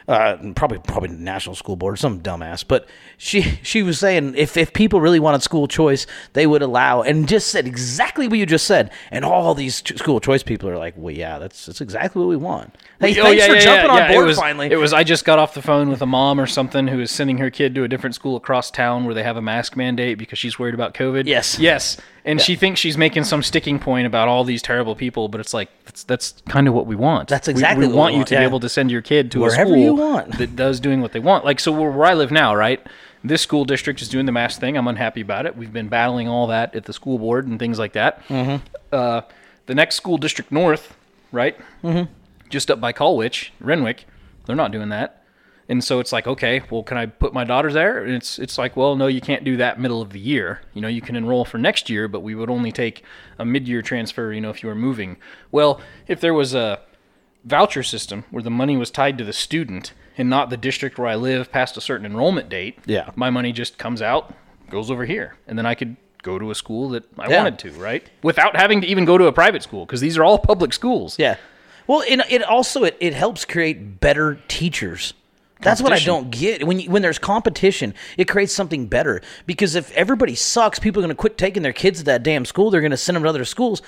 uh, probably probably national school board, some dumbass. But she she was saying if if people really wanted school choice, they would allow, and just said exactly what you just said. And all these ch- school choice people are like, well, yeah, that's that's exactly what we want. Hey, Oh, thanks yeah, for yeah, jumping yeah, on board it was, finally. It was I just got off the phone with a mom or something who is sending her kid to a different school across town where they have a mask mandate because she's worried about COVID. Yes. Yes. And she thinks she's making some sticking point about all these terrible people, but it's like that's that's kind of what we want. That's exactly we, what we want you to be able to send your kid to Wherever a school want. that does doing what they want. Like so where, where I live now, right? This school district is doing the mask thing. I'm unhappy about it. We've been battling all that at the school board and things like that. Mm-hmm. Uh, the next school district north, right? just up by Colwich, Renwick, they're not doing that. And so it's like, okay, well, can I put my daughter there? And it's it's like, well, no, you can't do that middle of the year. You know, you can enroll for next year, but we would only take a mid-year transfer. You know, if you were moving. Well, if there was a voucher system where the money was tied to the student and not the district where I live past a certain enrollment date, Yeah. my money just comes out, goes over here, and then I could go to a school that I Yeah. wanted to, right? Without having to even go to a private school because these are all public schools. Yeah. Well, it, it also it, it helps create better teachers That's what I don't get. When you, when there's competition, it creates something better. Because if everybody sucks, people are going to quit taking their kids to that damn school. They're going to send them to other schools.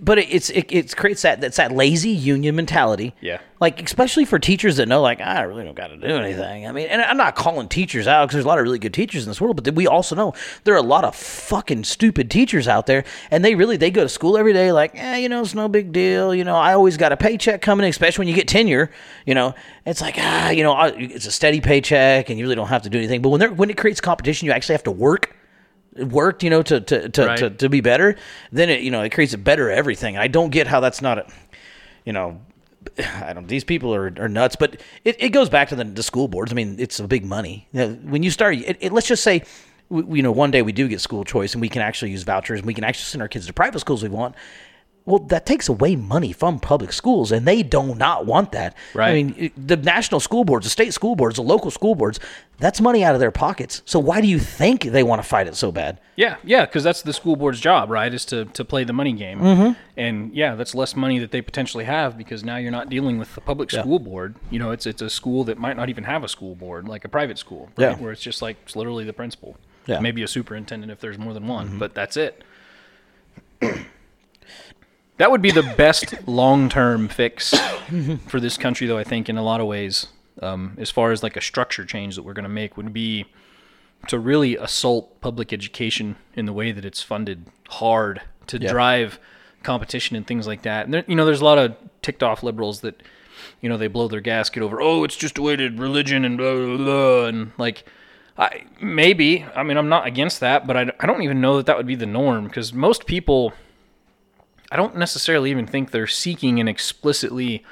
But it, it's it, it creates that that's that lazy union mentality. Yeah. Like especially for teachers that know, like "Ah, I really don't got to do anything. I mean, and I'm not calling teachers out because there's a lot of really good teachers in this world, but we also know there are a lot of fucking stupid teachers out there, and they really they go to school every day like, eh, you know, it's no big deal. You know, I always got a paycheck coming, in, especially when you get tenure. You know, it's like ah, you know, it's a steady paycheck, and you really don't have to do anything. But when there when it creates competition, you actually have to work worked, you know, to to to, Right. to, to be better, then it you know it creates a better everything. I don't get how that's not a, you know, I don't. These people are, are nuts, but it, it goes back to the, the school boards. I mean, it's a big money. You know, When you start, it, it, let's just say, we, you know, one day we do get school choice and we can actually use vouchers and we can actually send our kids to private schools we want. Well, that takes away money from public schools, and they do not want that. I mean, the national school boards, the state school boards, the local school boards, that's money out of their pockets. So why do you think they want to fight it so bad? Yeah, yeah, because that's the school board's job, right? Is to, to play the money game. Mm-hmm. And yeah, that's less money that they potentially have because now you're not dealing with the public school board. You know, it's it's a school that might not even have a school board, like a private school, right? Yeah. Where it's just like it's literally the principal. Yeah. Mm-hmm. Maybe a superintendent if there's more than one, but that's it. That would be the best long term fix for this country, though. I think in a lot of ways, um, as far as like a structure change that we're going to make, would be to really assault public education in the way that it's funded hard to drive competition and things like that. And there, you know, there's a lot of ticked off liberals that, you know, they blow their gasket over, oh, it's just a way to religion and blah, blah, blah. And like, I, maybe, I mean, I'm not against that, but I, I don't even know that that would be the norm because most people, I don't necessarily even think they're seeking an explicitly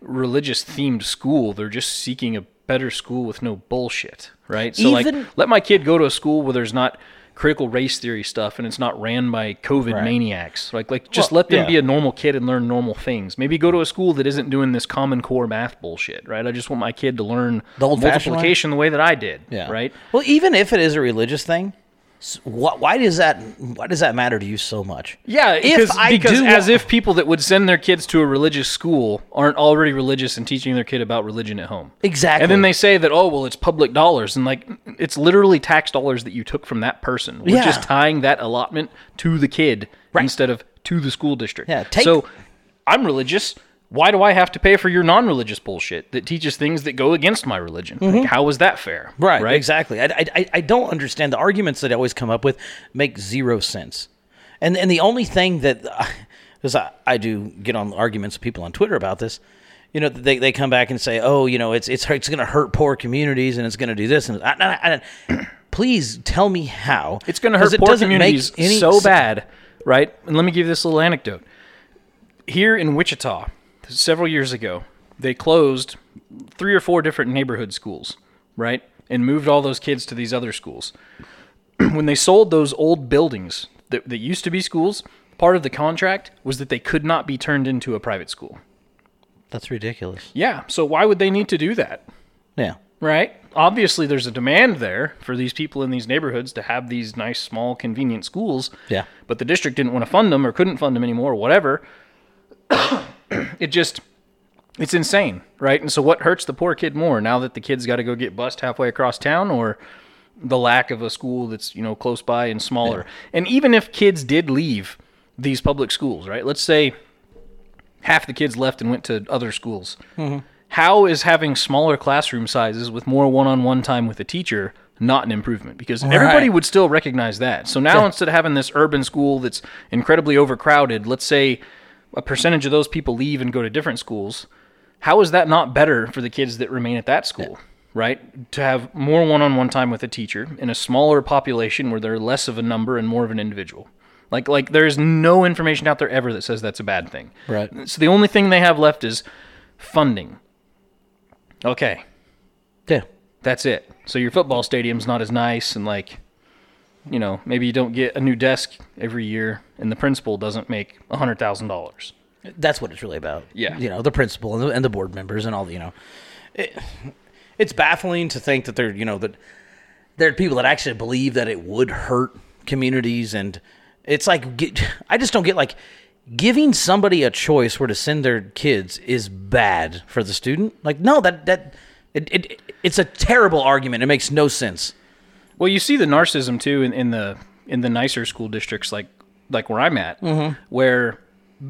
religious themed school. They're just seeking a better school with no bullshit, right? So Even- like let my kid go to a school where there's not critical race theory stuff and it's not ran by COVID maniacs. Like like just Well, let them yeah. be a normal kid and learn normal things. Maybe go to a school that isn't doing this common core math bullshit, right? I just want my kid to learn The way? multiplication the way that I did, right? Well, even if it is a religious thing, why does that why does that matter to you so much? Yeah, If because, I because do as if people that would send their kids to a religious school aren't already religious and teaching their kid about religion at home. Exactly. And then they say that, oh, well, it's public dollars. And like, it's literally tax dollars that you took from that person. We're Yeah. just tying that allotment to the kid instead of to the school district. Yeah, take- so I'm religious. Why do I have to pay for your non religious bullshit that teaches things that go against my religion? Like, how is that fair? Mm-hmm. Right, Right. exactly. I, I, I- I don't understand the arguments that I always come up with make zero sense. And and the only thing that because I, I do get on arguments with people on Twitter about this, you know, they, they come back and say, oh, you know, it's it's it's going to hurt poor communities and it's going to do this and I, I, please tell me how It's going to hurt poor communities so s- bad, right? And let me give you this little anecdote. Here in Wichita, several years ago, they closed three or four different neighborhood schools, right? And moved all those kids to these other schools. when they sold those old buildings that, that used to be schools, part of the contract was that they could not be turned into a private school. That's ridiculous. Yeah, so why would they need to do that? Yeah. right? Obviously, there's a demand there for these people in these neighborhoods to have these nice, small, convenient schools. Yeah. But the district didn't want to fund them or couldn't fund them anymore or whatever. it just, it's insane, right? And so, what hurts the poor kid more now that the kid's got to go get bused halfway across town or the lack of a school that's, you know, close by and smaller? And even if kids did leave these public schools, right? Let's say half the kids left and went to other schools. Mm-hmm. How is having smaller classroom sizes with more one-on-one time with a teacher not an improvement? Because everybody would still recognize that. So now instead of having this urban school that's incredibly overcrowded, let's say a percentage of those people leave and go to different schools. How is that not better for the kids that remain at that school? Right? To have more one on one time with a teacher in a smaller population where they're less of a number and more of an individual. Like like there's no information out there ever that says that's a bad thing. Right. So the only thing they have left is funding. Okay, Yeah. that's it. So your football stadium's not as nice and like you know, maybe you don't get a new desk every year and the principal doesn't make a hundred thousand dollars. That's what it's really about. Yeah. You know, the principal and the, and the board members and all the, you know, it, it's baffling to think that there, you know, that there are people that actually believe that it would hurt communities. And it's like, get, I just don't get like giving somebody a choice where to send their kids is bad for the student. Like, no, that, that, It, it it's a terrible argument. It makes no sense. Well, you see the narcissism too in, in the in the nicer school districts like like where I'm at, mm-hmm. where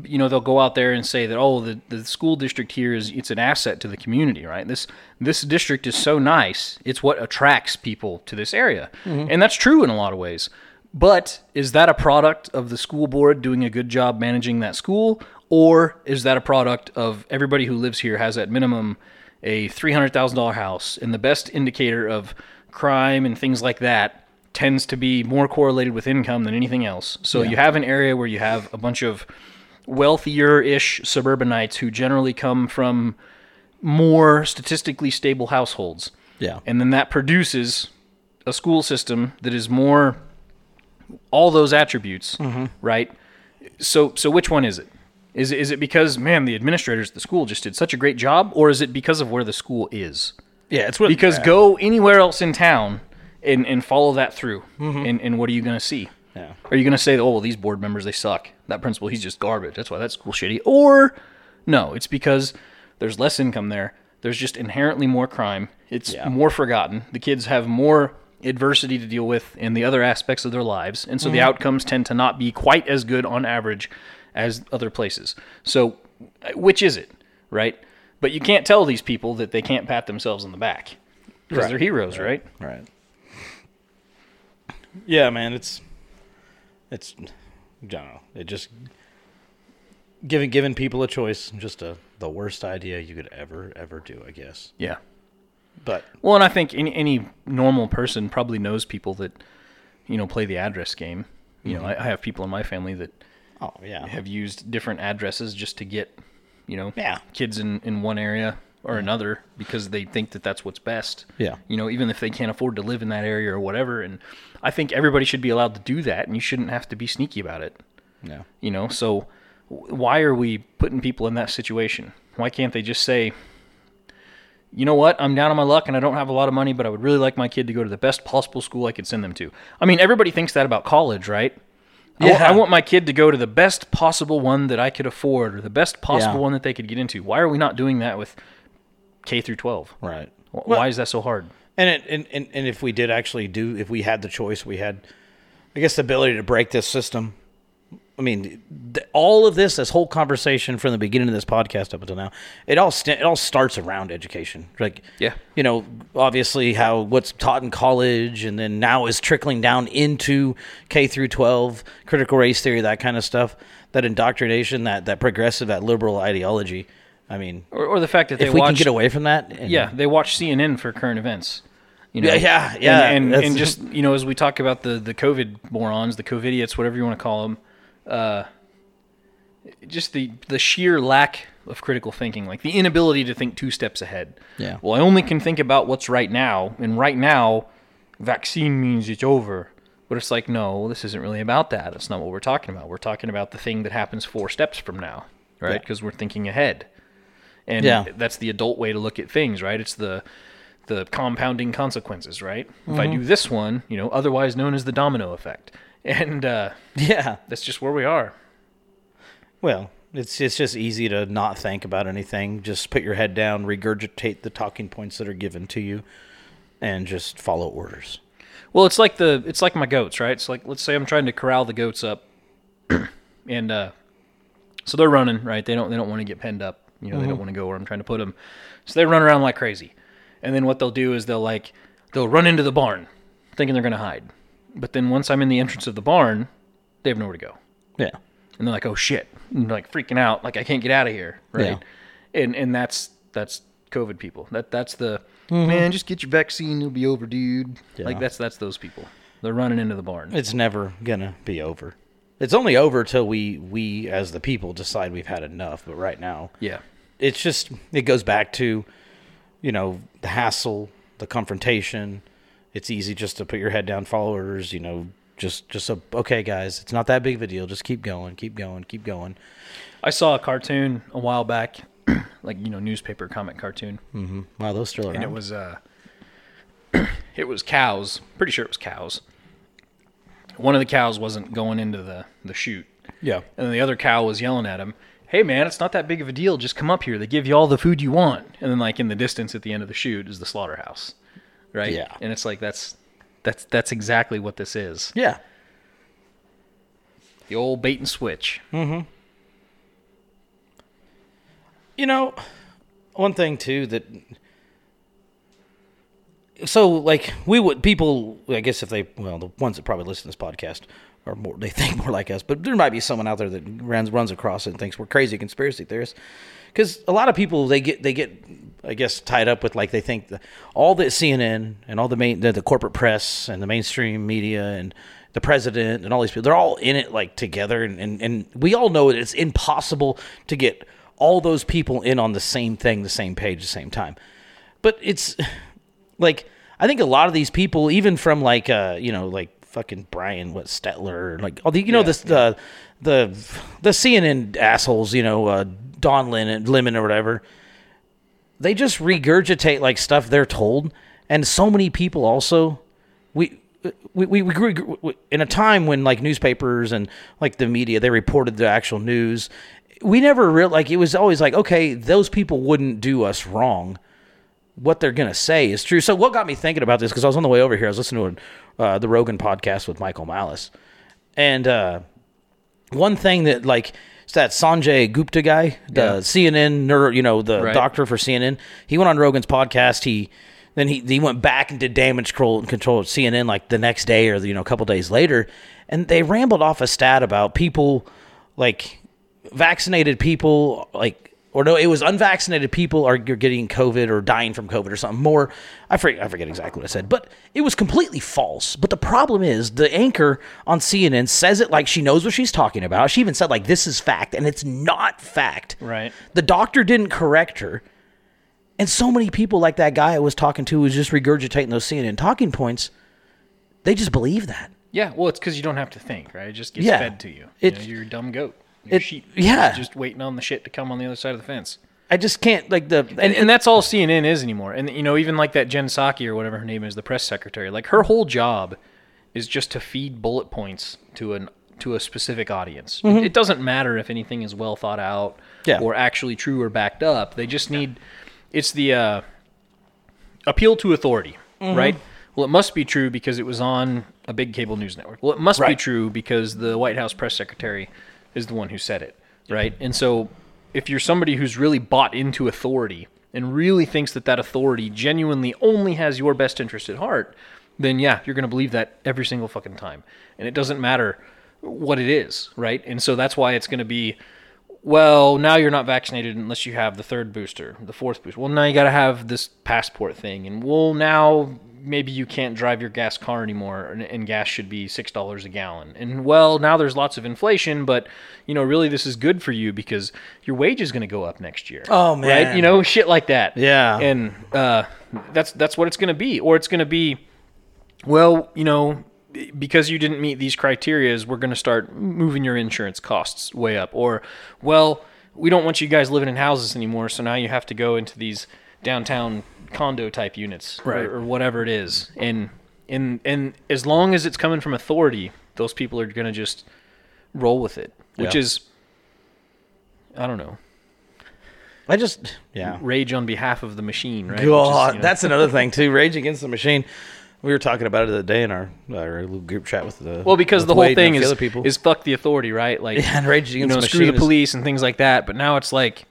you know they'll go out there and say that oh the, the school district here is it's an asset to the community, right? This this district is so nice, it's what attracts people to this area, mm-hmm. and that's true in a lot of ways. But is that a product of the school board doing a good job managing that school, or is that a product of everybody who lives here has at minimum a three hundred thousand dollar house, and the best indicator of crime and things like that tends to be more correlated with income than anything else. So you have an area where you have a bunch of wealthier-ish suburbanites who generally come from more statistically stable households. Yeah. And then that produces a school system that is more all those attributes, mm-hmm. right? So so which one is it? Is it, is it because man the administrators at the school just did such a great job or is it because of where the school is? Yeah, it's what Because go anywhere else in town and, and follow that through. Mm-hmm. And, and what are you going to see? Yeah. Are you going to say, oh, well, these board members, they suck. That principal, he's just garbage. That's why that school's shitty. Or no, it's because there's less income there. There's just inherently more crime. It's Yeah. more forgotten. The kids have more adversity to deal with in the other aspects of their lives. And so the mm-hmm. outcomes tend to not be quite as good on average as other places. So, which is it, right? But you can't tell these people that they can't pat themselves on the back because they're heroes, right? Right. Yeah, man, it's it's I don't know. It just giving giving people a choice just a the worst idea you could ever ever do, I guess. Yeah. But Well, and I think any, any normal person probably knows people that, you know, play the address game. You know, mm-hmm. I, I have people in my family that oh yeah. have used different addresses just to get, you know, Yeah. kids in, in one area or another because they think that that's what's best. Yeah. You know, even if they can't afford to live in that area or whatever. And I think everybody should be allowed to do that and you shouldn't have to be sneaky about it. Yeah. You know, so why are we putting people in that situation? Why can't they just say, you know what, I'm down on my luck and I don't have a lot of money, but I would really like my kid to go to the best possible school I could send them to? I mean, everybody thinks that about college, right? I Yeah. I want my kid to go to the best possible one that I could afford or the best possible Yeah. one that they could get into. Why are we not doing that with K through 12? Right. Wh- Why is that so hard? And, it, and and and if we did actually do, if we had the choice, we had, I guess, the ability to break this system. I mean, th- all of this, this whole conversation from the beginning of this podcast up until now, it all st- it all starts around education. Like, Yeah. you know, obviously how what's taught in college, and then now is trickling down into K through twelve, critical race theory, that kind of stuff. That indoctrination, that that progressive, that liberal ideology. I mean, Or, or the fact that they if we watch, can get away from that, and- yeah, they watch CNN for current events. You know? Yeah, yeah, yeah, And, and, and just you know, as we talk about the the COVID morons, the COVIDiots, whatever you want to call them, uh, just the the sheer lack of critical thinking, like the inability to think two steps ahead. Yeah. Well, I only can think about what's right now, and right now, vaccine means it's over. But it's like, no, this isn't really about that. That's not what we're talking about. We're talking about the thing that happens four steps from now, right? Yeah. Because we're thinking ahead. And Yeah. that's the adult way to look at things, right? It's the the compounding consequences, right? If I Mm-hmm. do this one, you know, otherwise known as the domino effect. And uh, yeah. that's just where we are. Well, it's it's just easy to not think about anything. Just put your head down, regurgitate the talking points that are given to you, and just follow orders. Well, it's like the it's like my goats, right? It's like let's say I'm trying to corral the goats up, and uh, so they're running, right? They don't they don't want to get penned up, you know. They don't want to go where I'm trying to put them, so they run around like crazy. And then what they'll do is they'll like they'll run into the barn, thinking they're gonna hide, but then once I'm in the entrance of the barn, they have nowhere to go. Yeah. and they're like, "Oh shit!" And like freaking out, like I can't get out of here, right? And and that's that's COVID people. That that's the mm-hmm. man. Just get your vaccine, it'll be over, dude. Like that's that's those people. They're running into the barn. It's never gonna be over. It's only over till we we as the people decide we've had enough. But right now, yeah, it's just it goes back to, you know, the hassle, the confrontation. It's easy just to put your head down, follow orders. You know, just just a okay, guys. It's not that big of a deal. Just keep going, keep going, keep going. I saw a cartoon a while back, like you know, newspaper comic cartoon, Wow, those still around. and it was uh, it was cows. Pretty sure it was cows. One of the cows wasn't going into the the chute, yeah, and then the other cow was yelling at him, hey man, it's not that big of a deal. Just come up here. They give you all the food you want. And then like in the distance at the end of the chute is the slaughterhouse. Right? Yeah. And it's like that's that's that's exactly what this is. Yeah. The old bait and switch. Mm-hmm. You know, one thing too that so like we would people I guess if they well the ones that probably listen to this podcast are more they think more like us, but there might be someone out there that runs runs across it and thinks we're crazy conspiracy theorists. Because a lot of people they get they get I guess tied up with like they think the, all that CNN and all the main the, the corporate press and the mainstream media and the president and all these people they're all in it like together and, and, and we all know that it's impossible to get all those people in on the same thing the same page the same time but it's like I think a lot of these people, even from like uh, you know, like fucking Brian what Stetler, like all the you know this the the the CNN assholes, you know, uh, Don Lemon, Lemon or whatever. They just regurgitate like stuff they're told, and so many people also we. We, we, we grew we- in a time when like newspapers and like the media they reported the actual news we never real like it was always like okay those people wouldn't do us wrong what they're gonna say is true. So what got me thinking about this because I was on the way over here, I was listening to uh, the Rogan podcast with Michael Malice, and uh, one thing that like it's that Sanjay Gupta guy, the Yeah. CNN neuro, you know, the Right. doctor for CNN. He went on Rogan's podcast. He then he he went back and did damage control control at CNN like the next day or you know a couple days later, and they rambled off a stat about people like vaccinated people like or no, it was unvaccinated people are getting COVID or dying from COVID or something more. I forget, I forget exactly what I said, but it was completely false. But the problem is the anchor on CNN says it like she knows what she's talking about. She even said like this is fact, and it's not fact. Right. The doctor didn't correct her, and so many people like that guy I was talking to was just regurgitating those CNN talking points. They just believe that. Yeah, well, it's because you don't have to think, right? It just gets Yeah. fed to you. You know, you're a dumb goat. It- sheep. yeah. Just waiting on the shit to come on the other side of the fence. I just can't like the And, and that's all CNN is anymore. And you know, even like that Jen Psaki or whatever her name is, the press secretary, like her whole job is just to feed bullet points to an to a specific audience. It, it doesn't matter if anything is well thought out Yeah. or actually true or backed up. They just need it's the uh, appeal to authority, right? Well, it must be true because it was on a big cable news network. Well, it must be true because the White House press secretary is the one who said it, right? And so, if you're somebody who's really bought into authority and really thinks that that authority genuinely only has your best interest at heart, then yeah, you're going to believe that every single fucking time. And it doesn't matter what it is, right? And so that's why it's going to be well, now you're not vaccinated unless you have the third booster, the fourth booster. Well, now you got to have this passport thing. And well, now maybe you can't drive your gas car anymore and, and gas should be $6 a gallon. And well, now there's lots of inflation, but you know, really this is good for you because your wage is going to go up next year. Oh, man Right? You know, shit like that. Yeah. And uh, that's that's what it's going to be or it's going to be well, you know, because you didn't meet these criterias, we're going to start moving your insurance costs way up. Or, well, we don't want you guys living in houses anymore, so now you have to go into these downtown condo type units, Right. or, or whatever it is. And and and as long as it's coming from authority, those people are going to just roll with it, which Yeah. is, I don't know, I just yeah. rage on behalf of the machine, right? Which is, God, you know- that's another thing too. Rage Against the Machine. We were talking about it the other day in our, our little group chat with the Well, because the whole thing is people. is fuck the authority, right? Like, Yeah, and Rage you Against know, the screw the is- police and things like that. But now it's like,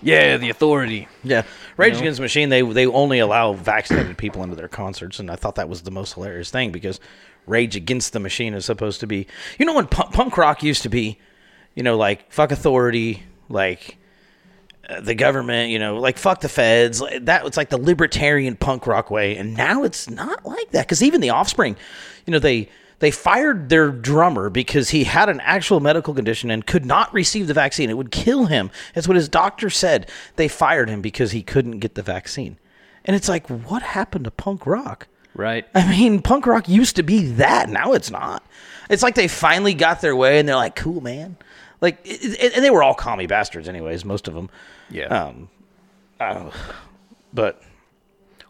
yeah, the authority. yeah, Rage know? Against the Machine. They they only allow vaccinated people into their concerts, and I thought that was the most hilarious thing because Rage Against the Machine is supposed to be, you know, when punk, punk rock used to be, you know, like fuck authority, like uh, the government, you know, like fuck the feds. That was like the libertarian punk rock way, and now it's not like that. Because even the Offspring, you know, they they fired their drummer because he had an actual medical condition and could not receive the vaccine. It would kill him. That's what his doctor said. They fired him because he couldn't get the vaccine. And it's like, what happened to punk rock? Right. I mean, punk rock used to be that. Now it's not. It's like they finally got their way, and they're like, "Cool, man." Like, it, it- and they were all commie bastards, anyways. Most of them. Yeah. Um, uh, but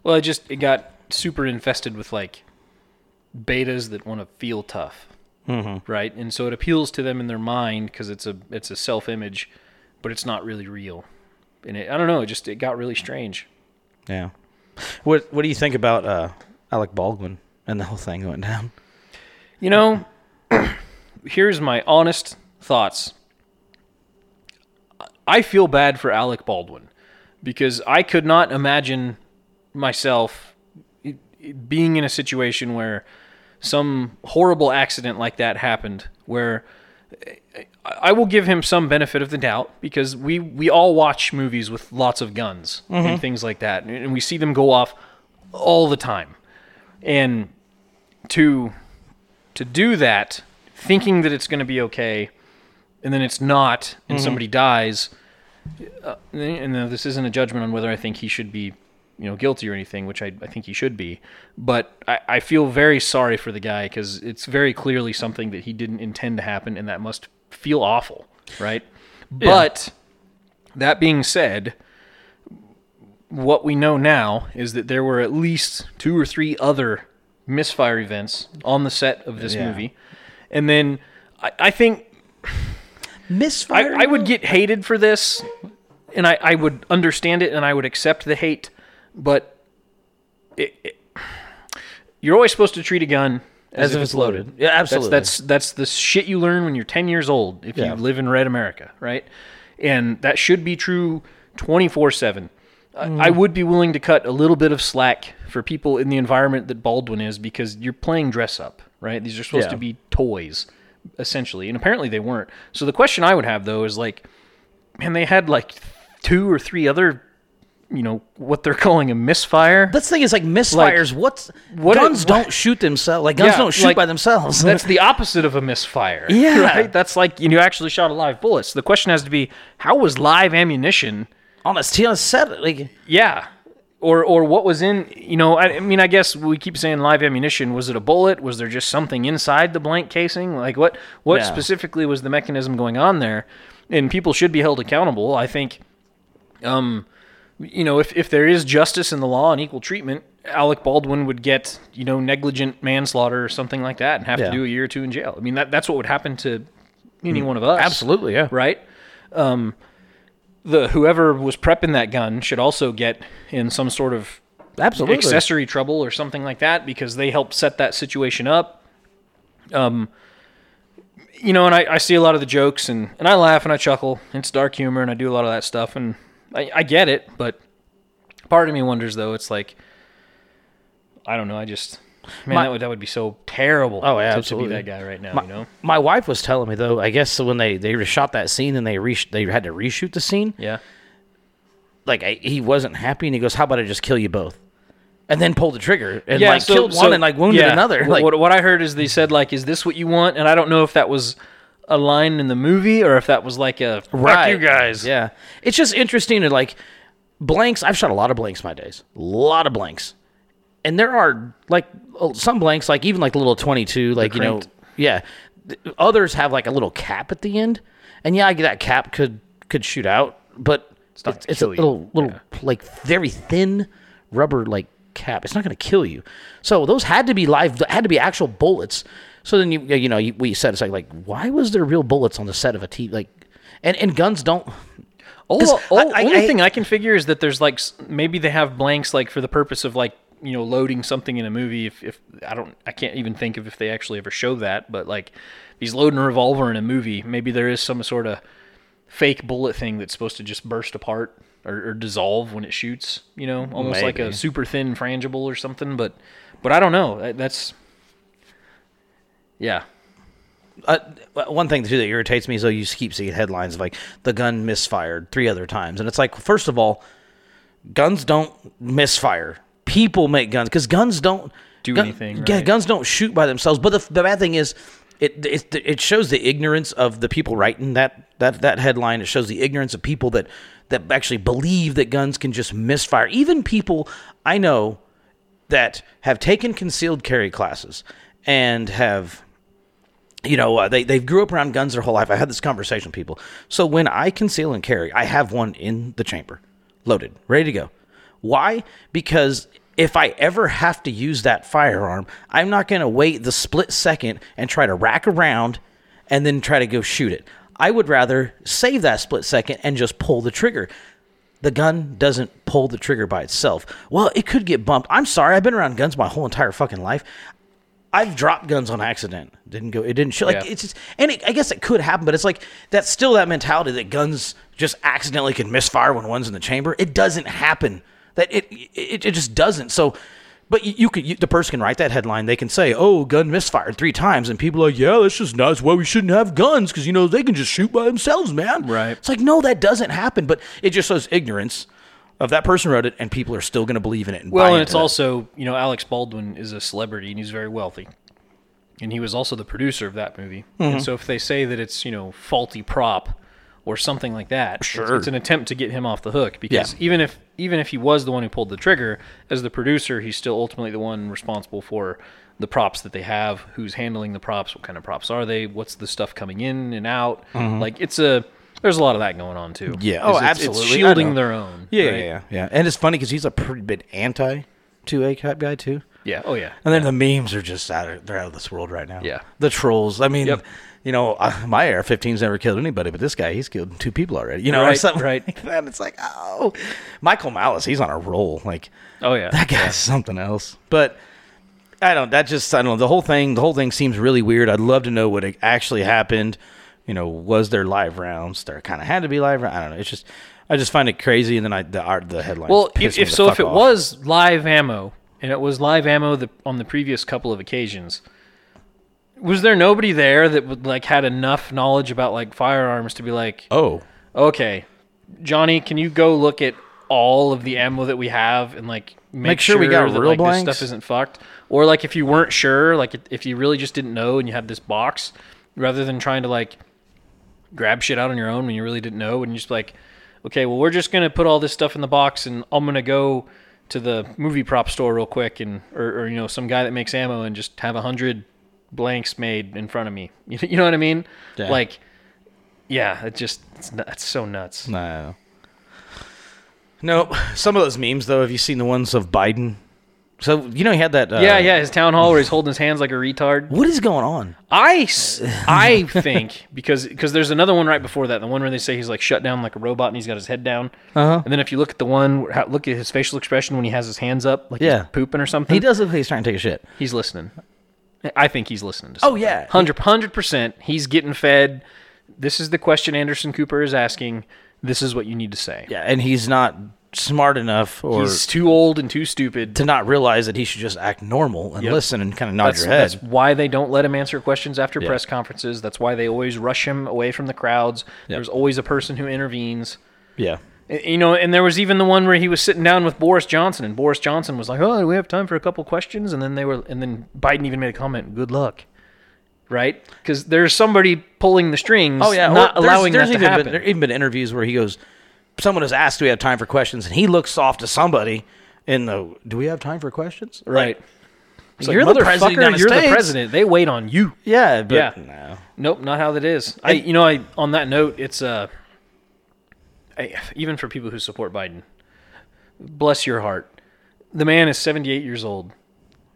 Well, it just it got super infested with like betas that want to feel tough, mm-hmm. right? And so it appeals to them in their mind because it's a it's a self image, but it's not really real. And it, I don't know, it just it got really strange. Yeah. What What do you think about uh, Alec Baldwin and the whole thing going down? You know, here's my honest thoughts. I feel bad for Alec Baldwin because I could not imagine myself being in a situation where some horrible accident like that happened where I will give him some benefit of the doubt because we, we all watch movies with lots of guns and things like that. And we see them go off all the time. And to to do that thinking that it's going to be okay and then it's not and somebody dies uh, and this isn't a judgment on whether I think he should be, you know, guilty or anything, which I, I think he should be. But I, I feel very sorry for the guy because it's very clearly something that he didn't intend to happen, and that must feel awful, right? But that being said, what we know now is that there were at least two or three other misfire events on the set of this Yeah. movie, and then I, I think Misfire. I, I would get hated for this, and I, I would understand it and I would accept the hate, but it, it, you're always supposed to treat a gun as, if it's loaded. Yeah, absolutely. That's, that's that's the shit you learn when you're 10 years old if Yeah. you live in red America, right? And that should be true 24 seven. Mm-hmm. I I would be willing to cut a little bit of slack for people in the environment that Baldwin is because you're playing dress up, right? These are supposed Yeah. to be toys, essentially, and apparently they weren't. So the question I would have though is like, man, they had like two or three other, you know, what they're calling a misfire. That's the thing is like misfires. what's what- guns what- don't shoot themselves. Like guns Yeah, don't shoot like, by themselves. That's the opposite of a misfire. Yeah. Right? That's like you know, actually shot a live bullet. So the question has to be, how was live ammunition? on a, a set. Like Yeah. Or, or what was in you know I, I mean I guess we keep saying live ammunition was it a bullet was there just something inside the blank casing like what what Yeah. specifically was the mechanism going on there and people should be held accountable I think um you know if, if there is justice in the law and equal treatment Alec Baldwin would get you know negligent manslaughter or something like that and have Yeah. to do a year or two in jail I mean that that's what would happen to any one of us absolutely, yeah. right? Um, the whoever was prepping that gun should also get in some sort of Absolutely. accessory trouble or something like that because they helped set that situation up. Um, you know, and I, I see a lot of the jokes and, and I laugh and I chuckle. It's dark humor and I do a lot of that stuff and I, I get it, but part of me wonders though, it's like, I don't know, I just, man, My- that would that would be so terrible. Oh, yeah, to, absolutely. to be that guy right now. My, you know, my wife was telling me though. I guess when they they shot that scene and they re- they had to reshoot the scene. yeah. Like I, he wasn't happy and he goes, "How about I just kill you both?" And then pulled the trigger and yeah, like so- killed so- one and like wounded yeah. another. Like what, what I heard is they said like, "Is this what you want?" And I don't know if that was a line in the movie or if that was like a "Fuck you guys." Yeah, it's just interesting to like blanks. I've shot a lot of blanks my days, a lot of blanks, and there are like oh, some blanks, like even like the little twenty-two, like you know, cranked. yeah. Th- Others have like a little cap at the end, and yeah, that cap could could shoot out, but it's, not it's a kill you. little little like very thin rubber like cap. It's not going to kill you. So those had to be live, had to be actual bullets. So then you you know you, we said it's like like why was there real bullets on the set of a T like, and and guns don't. All, I- only I- thing I can figure is that there's like maybe they have blanks like for the purpose of like you know loading something in a movie. If, if I don't, I can't even think of if they actually ever show that. But like, if he's loading a revolver in a movie, maybe there is some sort of fake bullet thing that's supposed to just burst apart or, or dissolve when it shoots. You know, almost like a super thin frangible or something. But but I don't know. That- That's yeah. Uh, one thing too that irritates me is though you keep seeing headlines of like the gun misfired three other times, and it's like first of all, guns don't misfire. People make guns because guns don't Do gun- anything, Yeah, right. guns don't shoot by themselves. But the, the bad thing is, it, it it shows the ignorance of the people writing that that that headline. It shows the ignorance of people that that actually believe that guns can just misfire. Even people I know that have taken concealed carry classes and have you know, uh, they they grew up around guns their whole life. I had this conversation with people. So when I conceal and carry, I have one in the chamber, loaded, ready to go. Why? Because if I ever have to use that firearm, I'm not going to wait the split second and try to rack around and then try to go shoot it. I would rather save that split second and just pull the trigger. The gun doesn't pull the trigger by itself. Well, it could get bumped. I'm sorry. I've been around guns my whole entire fucking life. I've dropped guns on accident. Didn't go. It didn't show. Like Yeah. it's just, and it, I guess it could happen, but it's like that's still that mentality that guns just accidentally can misfire when one's in the chamber. It doesn't happen. That it it, it just doesn't. So, but you, you could you, the person can write that headline. They can say, "Oh, gun misfired three times," and people are like, "Yeah, that's just not that's why we shouldn't have guns because you know they can just shoot by themselves, man." Right. It's like no, that doesn't happen. But it just shows ignorance of that person wrote it, and people are still going to believe in it. And Well, buy and it's it. also you know Alec Baldwin is a celebrity and he's very wealthy, and he was also the producer of that movie. Mm-hmm. And so if they say that it's you know faulty prop or something like that, Sure. it's, an attempt to get him off the hook because Yeah. even if even if he was the one who pulled the trigger as the producer, he's still ultimately the one responsible for the props that they have, who's handling the props, what kind of props are they, what's the stuff coming in and out. Like it's a there's a lot of that going on too. Yeah. Oh, it's- absolutely. It's shielding their own. Yeah, right? yeah, yeah, yeah. And it's funny because he's a pretty big anti two A cap guy too. Yeah. Oh yeah. And then the memes are just out of they're out of this world right now. Yeah. the trolls. I mean, Yep. you know, uh, my AR-15's never killed anybody, but this guy he's killed two people already. You know, or Right, something right. like that. It's like, oh, Michael Malice, he's on a roll. Like Oh yeah. that guy's something else. But I don't. That just I don't know. The whole thing. The whole thing seems really weird. I'd love to know what actually happened. You know, was there live rounds? There kind of had to be live rounds. I don't know. It's just I just find it crazy. And then I the art the headline. Well, if, if so, if it was live ammo and it was live ammo the, on the previous couple of occasions, was there nobody there that would like had enough knowledge about like firearms to be like, oh okay, Johnny, can you go look at all of the ammo that we have and like make, Make sure we got that, real like, this blanks? stuff isn't fucked? Or like if you weren't sure, like if you really just didn't know and you had this box, rather than trying to like grab shit out on your own when you really didn't know and you're just like okay well we're just gonna put all this stuff in the box and i'm gonna go to the movie prop store real quick and or, or you know some guy that makes ammo and just have a hundred blanks made in front of me you, you know what i mean Yeah. like yeah it just it's, it's so nuts no. Nope. Some of those memes though. Have you seen the ones of Biden? So you know he had that. Uh, yeah yeah his town hall where he's holding his hands like a retard What is going on? I, I think because because there's another one right before that, the one where they say he's like shut down like a robot and he's got his head down. Uh-huh. And then if you look at the one, where- how- look at his facial expression when he has his hands up, like Yeah. he's pooping or something. He does look like he's trying to take a shit. He's listening. I think he's listening to. Oh, Something. yeah. 100 percent. He's getting fed. This is the question Anderson Cooper is asking. This is what you need to say. Yeah, and he's not smart enough or He's too old and too stupid to not realize that he should just act normal and Yep. listen and kind of nod That's, your head. that's why they don't let him answer questions after Yeah. press conferences. That's why they always rush him away from the crowds. There's always a person who intervenes. Yeah. You know, and there was even the one where he was sitting down with Boris Johnson, and Boris Johnson was like, "Oh, we have time for a couple questions?" And then they were, and then Biden even made a comment, "Good luck," right? Because there's somebody pulling the strings. Oh yeah, not there's- allowing there's that to happen. Been, there even been interviews where he goes, someone has asked, "Do we have time for questions?" And he looks off to somebody in the, "Do we have time for questions?" right? Like, you're the president. of the United You're the president. They wait on you. Yeah, but Yeah. no. Nope, not how that is. I, you know, I on that note, it's uh, I, even for people who support Biden, bless your heart. The man is 78 years old.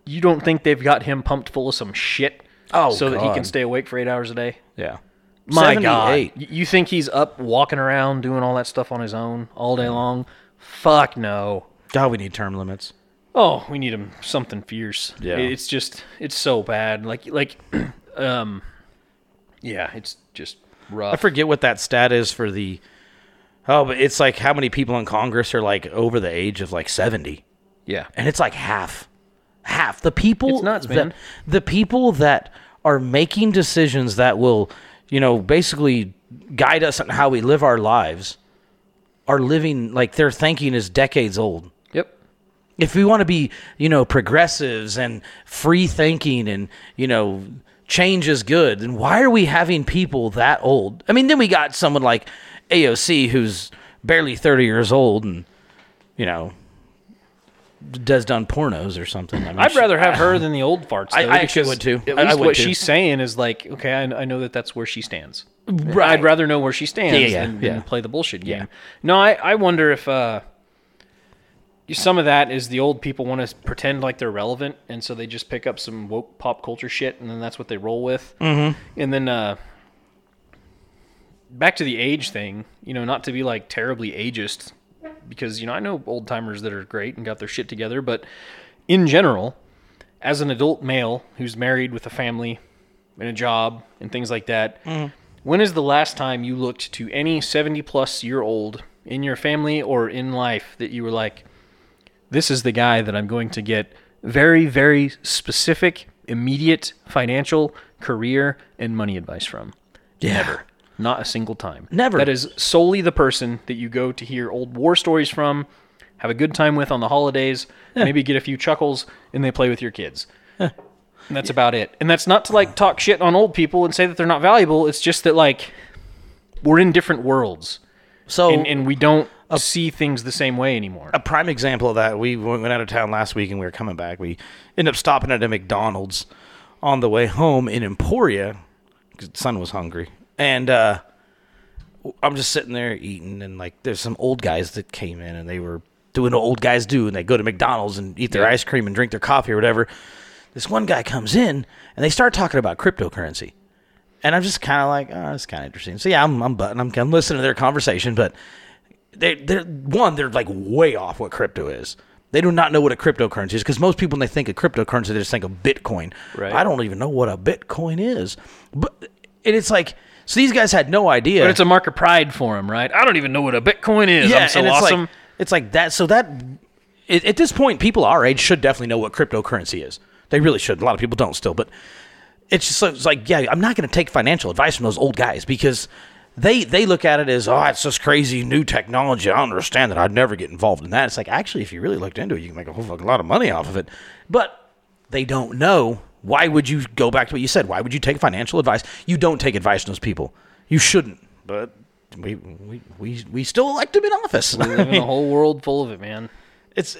You don't think they've got him pumped full of some shit, Oh, so that he can stay awake for eight hours a day? Yeah. My God, you think he's up walking around doing all that stuff on his own all day long? Fuck no. God, we need term limits. Oh, we need him something fierce. Yeah. it's just it's so bad. Like like, um, yeah, it's just rough. I forget what that stat is for the. Oh, but it's like how many people in Congress are like over the age of like seventy, Yeah, and it's like half, half the people. It's nuts, that- man. The people that are making decisions that will, you know, basically guide us on how we live our lives, are living like their thinking is decades old. Yep. if we want to be, you know, progressives and free thinking and, you know, change is good, then why are we having people that old? I mean, then we got someone like AOC who's barely 30 years old and, you know, does done pornos or something. I mean, I'd she- rather have her than the old farts. I- though, I actually would too. At I- I least would what too. she's saying is like, okay, I, I know that that's where she stands. Right. I'd rather know where she stands Yeah, yeah, than, yeah. than play the bullshit game. No, I, I wonder if uh, some of that is the old people want to pretend like they're relevant, and so they just pick up some woke pop culture shit, and then that's what they roll with. Mm-hmm. And then, uh, back to the age thing, you know, not to be like terribly ageist, because you know I know old timers that are great and got their shit together, but in general, as an adult male who's married with a family and a job and things like that, mm-hmm. when is the last time you looked to any 70 plus year old in your family or in life that you were like, this is the guy that I'm going to get very, very specific, immediate financial, career, and money advice from? Never. Not a single time. Never. That is solely the person that you go to hear old war stories from, have a good time with on the holidays, maybe get a few chuckles, and they play with your kids. And that's about it. And that's not to like talk shit on old people and say that they're not valuable. It's just that like we're in different worlds So and, and we don't see things the same way anymore. a prime example of that, we went out of town last week and we were coming back. We ended up stopping at a McDonald's on the way home in Emporia because the son was hungry. And uh, I'm just sitting there eating, and like there's some old guys that came in and they were doing what old guys do, and they go to McDonald's and eat their Yeah. ice cream and drink their coffee or whatever. This one guy comes in and they start talking about cryptocurrency. And I'm just kind of like, oh, that's kind of interesting. So yeah, I'm, I'm button. I'm, I'm listening to their conversation, but they they're one they're like way off what crypto is. They do not know what a cryptocurrency is because most people when they think of cryptocurrency they just think of Bitcoin. Right. I don't even know what a Bitcoin is. But and it's like so these guys had no idea. But it's a mark of pride for them, right? I don't even know what a Bitcoin is. I'm so and it's awesome. like it's like that. So that at at this point, people our age should definitely know what cryptocurrency is. They really should. A lot of people don't still, but it's just it's like yeah, I'm not going to take financial advice from those old guys because they they look at it as oh, it's this crazy new technology. I don't understand that. I'd never get involved in that. It's like actually, if you really looked into it, you can make a whole fucking lot of money off of it. But they don't know. Why would you go back to what you said? Why would you take financial advice? You don't take advice from those people. You shouldn't. But we we we, we still elect them in office. we live in a whole world full of it, man. it's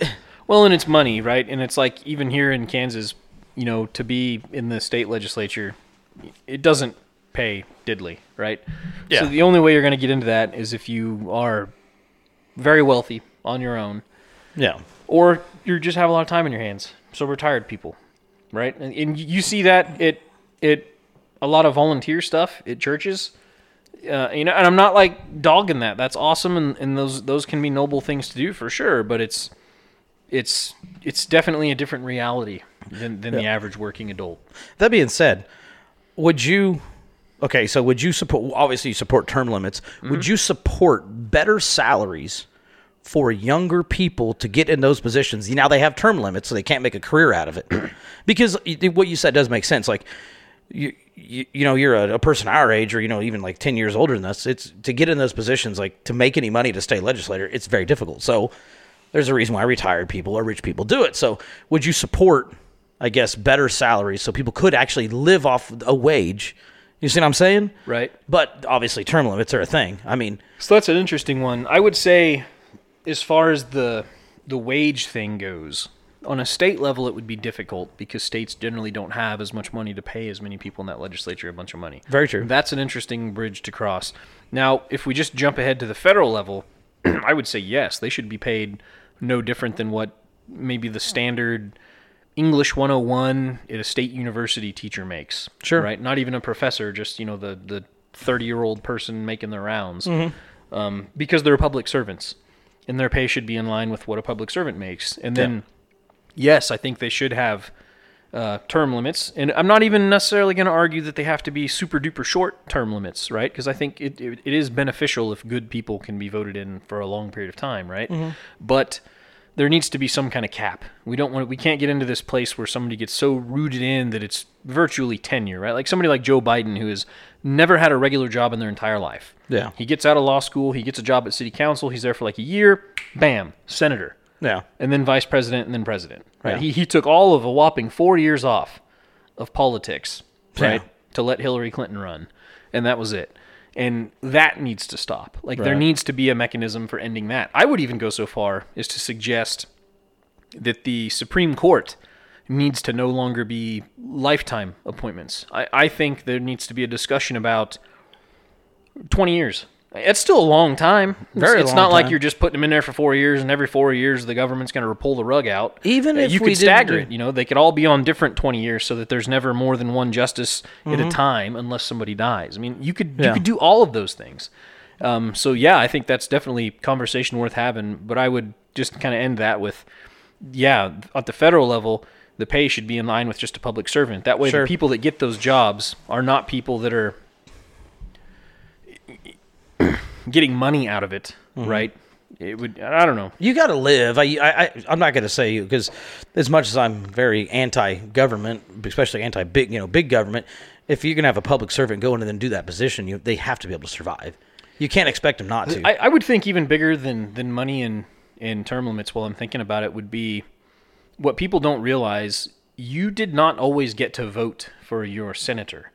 Well, and it's money, right? And it's like even here in Kansas, you know, to be in the state legislature, it doesn't pay diddly, right? Yeah. So the only way you're going to get into that is if you are very wealthy on your own, yeah. or you just have a lot of time in your hands. So retired people, right? And, and you see that it it a lot of volunteer stuff at churches. Uh, you know, and I'm not like dogging that. That's awesome, and, and those those can be noble things to do for sure. But it's it's it's definitely a different reality than than the average working adult. That being said, would you? Okay, so would you support? Obviously, you support term limits. Would you support better salaries for younger people to get in those positions? Now they have term limits, so they can't make a career out of it. because what you said does make sense. Like you, you, you know, you're a, a person our age, or you know, even like ten years older than us. It's to get in those positions, like to make any money to stay legislator. It's very difficult. So there's a reason why retired people or rich people do it. So would you support? I guess better salaries so people could actually live off a wage. You see what I'm saying? Right. But obviously, term limits are a thing. I mean, So that's an interesting one. I would say, as far as the the wage thing goes, on a state level, it would be difficult because states generally don't have as much money to pay as many people in that legislature a bunch of money. Very true. That's an interesting bridge to cross. Now, if we just jump ahead to the federal level, I would say yes, they should be paid no different than what maybe the standard English 101 at a state university teacher makes. Sure. Right? Not even a professor, just, you know, the the 30-year-old person making their rounds. Um, because they're public servants and their pay should be in line with what a public servant makes. And then yes, I think they should have uh, term limits, and I'm not even necessarily going to argue that they have to be super duper short term limits, right? Because I think it, it, it is beneficial if good people can be voted in for a long period of time, right? But there needs to be some kind of cap. We don't want we can't get into this place where somebody gets so rooted in that it's virtually tenure, right? Like somebody like Joe Biden who has never had a regular job in their entire life. Yeah. He gets out of law school, he gets a job at city council, he's there for like a year, bam, senator yeah. and then vice president and then president. Right. Yeah. He he took all of a whopping four years off of politics, right, Yeah. to let Hillary Clinton run, and that was it. And that needs to stop. Like there needs to be a mechanism for ending that. I would even go so far as to suggest that the Supreme Court needs to no longer be lifetime appointments. I, I think there needs to be a discussion about 20 years. It's still a long time. Very it's, it's not like you're just putting them in there for four years, and every four years the government's going to pull the rug out. Even Uh, if you we could stagger it, you know, they could all be on different twenty years, so that there's never more than one justice at a time, unless somebody dies. I mean, you could you could do all of those things. Um, so yeah, I think that's definitely conversation worth having. But I would just kind of end that with, yeah, at the federal level, the pay should be in line with just a public servant. That way, Sure. the people that get those jobs are not people that are getting money out of it, Mm-hmm. right? It would. I don't know. you got to live. I, I, I'm not going to say you because as much as I'm very anti-government, especially anti-big, you know, big government, if you're going to have a public servant go in and then do that position, you they have to be able to survive. You can't expect them not to. I, I would think even bigger than than money and in term limits. While I'm thinking about it, would be what people don't realize. You did not always get to vote for your senator.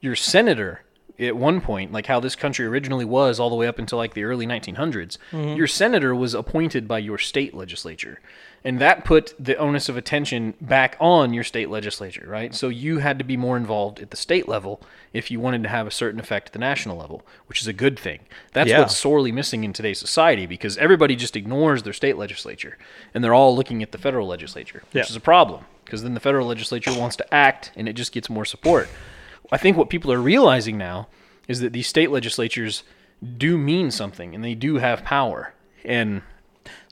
Your senator at one point, like how this country originally was, all the way up until like the early 1900s, mm-hmm. your senator was appointed by your state legislature. And that put the onus of attention back on your state legislature, right? So you had to be more involved at the state level if you wanted to have a certain effect at the national level, which is a good thing. That's Yeah. what's sorely missing in today's society because everybody just ignores their state legislature and they're all looking at the federal legislature, which Yeah. is a problem because then the federal legislature wants to act and it just gets more support. I think what people are realizing now is that these state legislatures do mean something and they do have power. And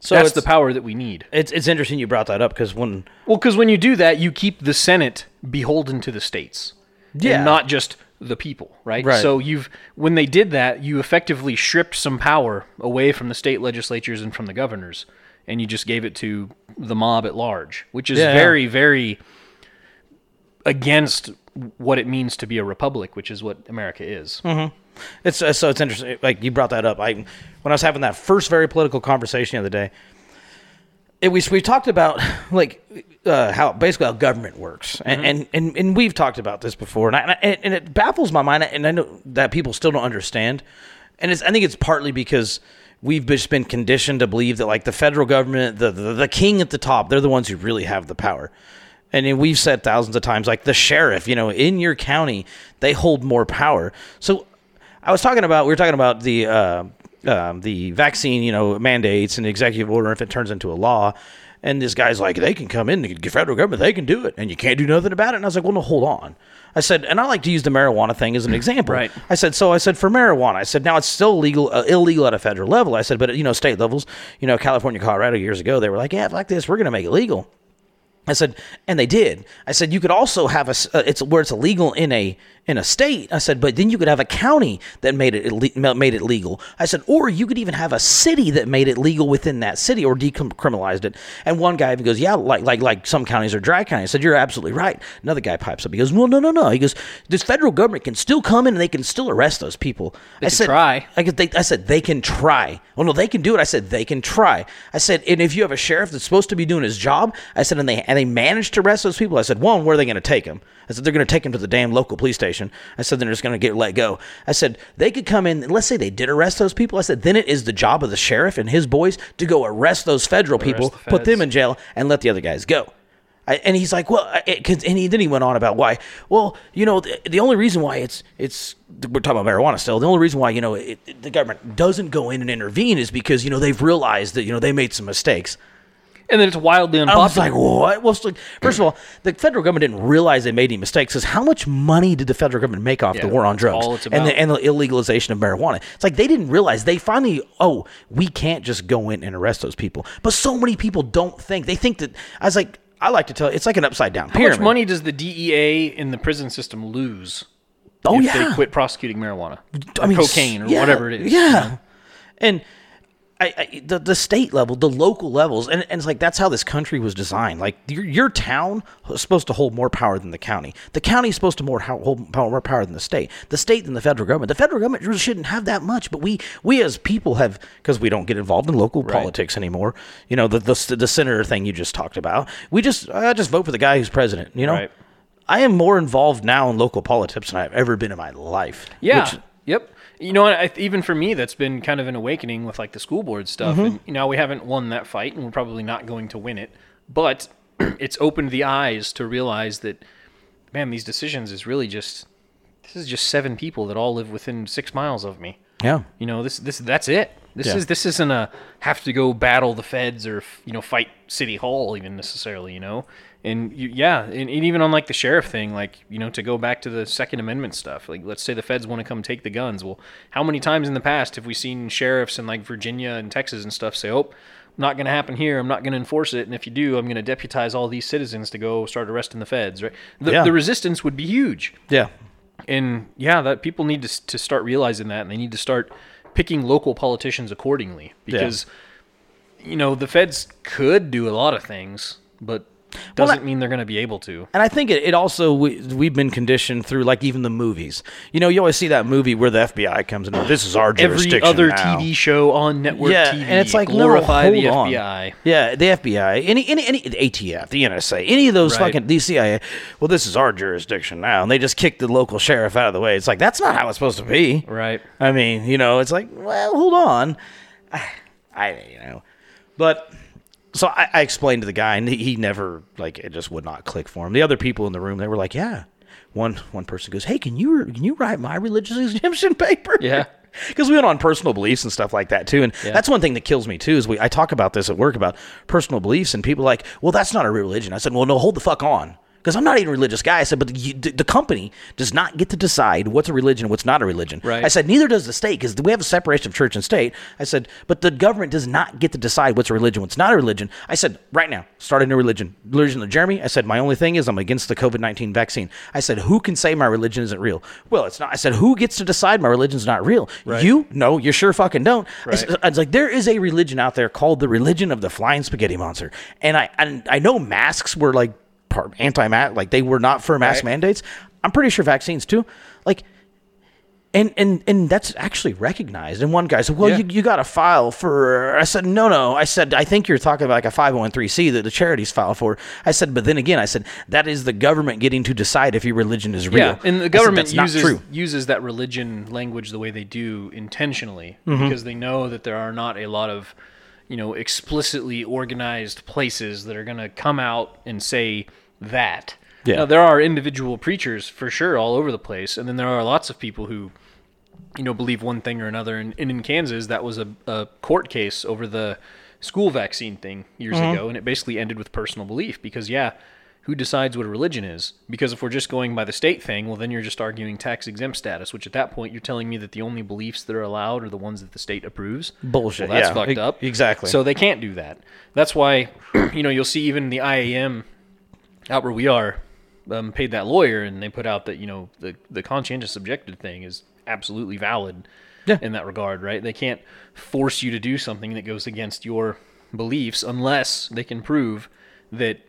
So that's it's- the power that we need. it's it's interesting you brought that up because when Well, because when you do that, you keep the Senate beholden to the states, Yeah. and not just the people, right? Right. So you've when they did that, you effectively stripped some power away from the state legislatures and from the governors, and you just gave it to the mob at large, which is Yeah. very, very against what it means to be a republic, which is what America is. It's uh, so it's interesting. Like you brought that up. I when I was having that first very political conversation the other day, it we we talked about like uh, how basically how government works, and, and and and we've talked about this before, and I, and and it baffles my mind, and I know that people still don't understand, and it's I think it's partly because. We've just been conditioned to believe that, like the federal government, the, the the king at the top, they're the ones who really have the power. And we've said thousands of times, like the sheriff, you know, in your county, they hold more power. So I was talking about we were talking about the uh, um, the vaccine, you know, mandates and executive order if it turns into a law. And this guy's like, they can come in, the federal government, they can do it, and you can't do nothing about it. And I was like, well, no, hold on. I said, and I like to use the marijuana thing as an example. Right. I said, so I said for marijuana, I said now it's still legal, uh, illegal at a federal level. I said, but you know, state levels, you know, California, Colorado, years ago, they were like, yeah, like this, we're going to make it legal. I said, and they did. I said you could also have a uh, it's where it's illegal in a in a state. I said, but then you could have a county that made it ille- made it legal. I said, or you could even have a city that made it legal within that city or decriminalized it. And one guy even goes, yeah, like like like some counties are dry counties. I said, you're absolutely right. Another guy pipes up. He goes, well, no, no, no. He goes, this federal government can still come in and they can still arrest those people. I can said, try. I, they, I said they can try. Well, no, they can do it. I said they can try. I said, and if you have a sheriff that's supposed to be doing his job, I said, and they and they manage to arrest those people. I said, one, where are they going to take him? I said they're going to take him to the damn local police station. I said they're just going to get let go. I said they could come in. Let's say they did arrest those people. I said then it is the job of the sheriff and his boys to go arrest those federal people, the put them in jail, and let the other guys go. I, and he's like, well, it, 'cause- and he, then he went on about why. Well, you know, the, the only reason why it's it's we're talking about marijuana still. The only reason why you know it- the government doesn't go in and intervene is because you know they've realized that you know they made some mistakes. And then it's wildly I was like, what? Well, like, first of all, the federal government didn't realize they made any mistakes. Because how much money did the federal government make off the war on drugs and the, and the illegalization of marijuana? It's like they didn't realize. They finally, oh, we can't just go in and arrest those people. But so many people don't think. They think that. I was like, I like to tell. It's like an upside down How pyramid. much money does the DEA in the prison system lose Oh if yeah. they quit prosecuting marijuana, I mean, cocaine, or yeah, whatever it is? Yeah, and I, I the the state level, the local levels, and, and it's like that's how this country was designed. Like your your town is supposed to hold more power than the county. The county is supposed to more hold power, more power than the state. The state than the federal government. The federal government really shouldn't have that much, but we we as people have because we don't get involved in local politics anymore. You know the the the senator thing you just talked about. We just I just vote for the guy who's president. You know. Right. I am more involved now in local politics than I've ever been in my life. Yeah. which- yep. You know, what, I, even for me, that's been kind of an awakening with like the school board stuff. Mm-hmm. And you know, we haven't won that fight, and we're probably not going to win it. But it's opened the eyes to realize that, man, these decisions is really just this is just seven people that all live within six miles of me. Yeah. You know, this this that's it. This Yeah. is this isn't a have to go battle the feds or you know fight city hall even necessarily. You know, and you, yeah, and, and even on like the sheriff thing, like you know, to go back to the Second Amendment stuff. Like, let's say the feds want to come take the guns. Well, how many times in the past have we seen sheriffs in like Virginia and Texas and stuff say, "Oh, not going to happen here. I'm not going to enforce it, and if you do, I'm going to deputize all these citizens to go start arresting the feds." Right? The, Yeah. the resistance would be huge Yeah. and yeah, that people need to to start realizing that, and they need to start picking local politicians accordingly because you know the feds could do a lot of things, but doesn't that- mean they're going to be able to. And I think it, it also we, we've been conditioned through like even the movies. You know, you always see that movie where the FBI comes in. And, this is our jurisdiction. Every other now." TV show on network yeah, TV, and it's like glorify no, the on. FBI. Yeah, the FBI, any any any the ATF, the NSA, any of those Right. fucking the CIA. Well, this is our jurisdiction now, and they just kick the local sheriff out of the way. It's like that's not how it's supposed to be. Right. I mean, you know, it's like, well, hold on. I, you know, but so I, I explained to the guy, and he, never like it just would not click for him. The other people in the room, they were like, yeah. One one person goes, hey, can you can you write my religious exemption paper? Yeah. Because we went on personal beliefs and stuff like that too, and Yeah. that's one thing that kills me too. Is we I talk about this at work about personal beliefs, and people are like, well, that's not a real religion. I said, well, no, hold the fuck on. Because I'm not even a religious guy. I said, but the, the company does not get to decide what's a religion and what's not a religion. Right. I said, neither does the state because we have a separation of church and state. I said, but the government does not get to decide what's a religion, what's not a religion. I said, right now, start a new religion. Religion of Jeremy. I said, my only thing is I'm against the COVID 19 vaccine. I said, who can say my religion isn't real? Well, it's not. I said, who gets to decide my religion's not real? You? No, you sure fucking don't. I, said, I was like, there is a religion out there called the religion of the flying spaghetti monster. And I, and I know masks were like part anti-mask, like they were not for mask mandates. I'm pretty sure vaccines too. Like, and and and that's actually recognized. And one guy said, "Well, Yeah. you, you got to file for." I said, "No, no." I said, "I think you're talking about like a 501c that the charities file for." I said, "But then again, I said that is the government getting to decide if your religion is real." Yeah, and the government "That's not uses true." uses that religion language the way they do intentionally Mm-hmm. because they know that there are not a lot of, you know, explicitly organized places that are going to come out and say that. Yeah. Now, there are individual preachers for sure all over the place, and then there are lots of people who, you know, believe one thing or another. And, and in Kansas, that was a, a court case over the school vaccine thing years Mm-hmm. ago, and it basically ended with personal belief because yeah, who decides what a religion is? Because if we're just going by the state thing, well, then you're just arguing tax exempt status, which at that point you're telling me that the only beliefs that are allowed are the ones that the state approves. Bullshit, Well, that's yeah, fucked up. exactly. So they can't do that. That's why, you know, you'll see even the IAM out where we are um, paid that lawyer, and they put out that you know the the conscientious objective thing is absolutely valid Yeah. in that regard, right? They can't force you to do something that goes against your beliefs unless they can prove that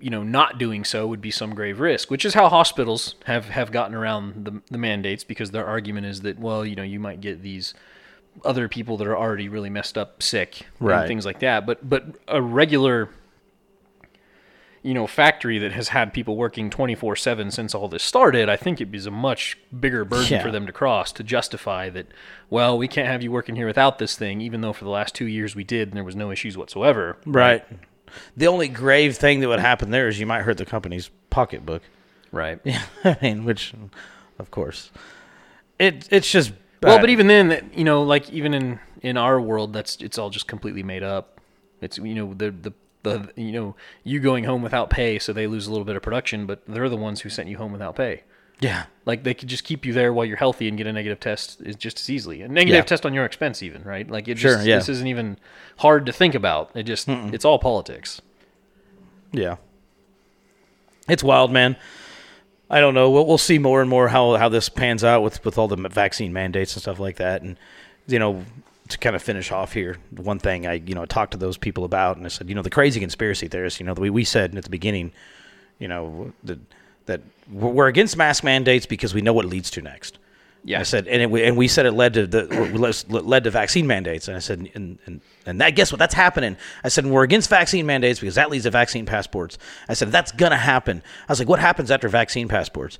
you know not doing so would be some grave risk, which is how hospitals have have gotten around the the mandates because their argument is that well, you know, you might get these other people that are already really messed up sick Right. and things like that. But but a regular you know factory that has had people working 24/7 since all this started, I think it is a much bigger burden Yeah. for them to cross to justify that well, we can't have you working here without this thing even though for the last 2 years we did and there was no issues whatsoever. right. The only grave thing that would happen there is you might hurt the company's pocketbook. Right. Yeah, I mean, which, of course, it it's just Well, but even then, that you know, like even in in our world, that's it's all just completely made up. It's you know the the the you know you going home without pay, so they lose a little bit of production, but they're the ones who sent you home without pay. yeah, Like they could just keep you there while you're healthy and get a negative test is just as easily a negative Yeah. test on your expense, even right? Like it Sure, just yeah. this isn't even hard to think about. It just it's all politics. yeah. It's wild, man. I don't know. We'll, we'll see more and more how how this pans out with with all the vaccine mandates and stuff like that. And you know, to kind of finish off here, one thing I you know talked to those people about, and I said, you know, the crazy conspiracy theorists. You know, the way we said at the beginning, you know, that that we're we're against mask mandates because we know what it leads to next. Yeah. I said, and it, and we said it led to the led to vaccine mandates, and I said, and and and that guess what? That's happening. I said, and we're against vaccine mandates because that leads to vaccine passports. I said that's gonna happen. I was like, what happens after vaccine passports?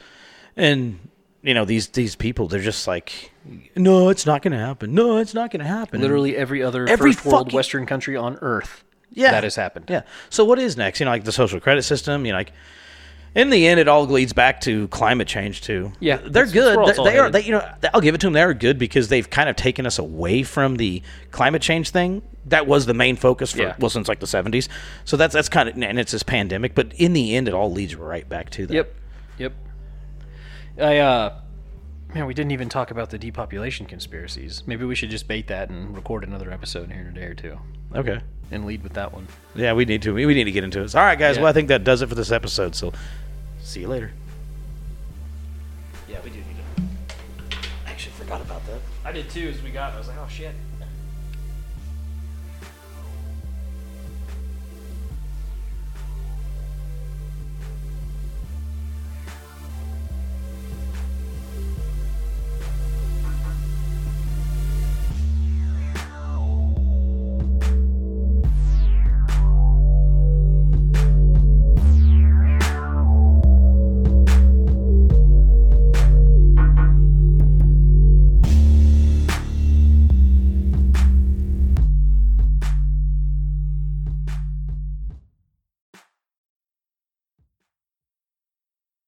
And you know these these people, they're just like, no, it's not gonna happen. No, it's not gonna happen. Literally every other Every first world fucking- Western country on earth yeah, that has happened. Yeah. So what is next? You know, like the social credit system. You know, like, In the end, it all leads back to climate change too. Yeah, they're good. They, it's they are. They, you know, I'll give it to them. They are good because they've kind of taken us away from the climate change thing. That was the main focus for Yeah. well since like the seventies. So that's that's kind of and it's this pandemic. But in the end, it all leads right back to that. Yep. Yep. I uh man, we didn't even talk about the depopulation conspiracies. Maybe we should just bait that and record another episode here in a day or two Okay. and lead with that one. Yeah, we need to. We we need to get into it. All right, guys. Yeah. Well, I think that does it for this episode. So, see you later. Yeah, we do need to. I actually forgot about that. I did too as we got. I was like, oh shit.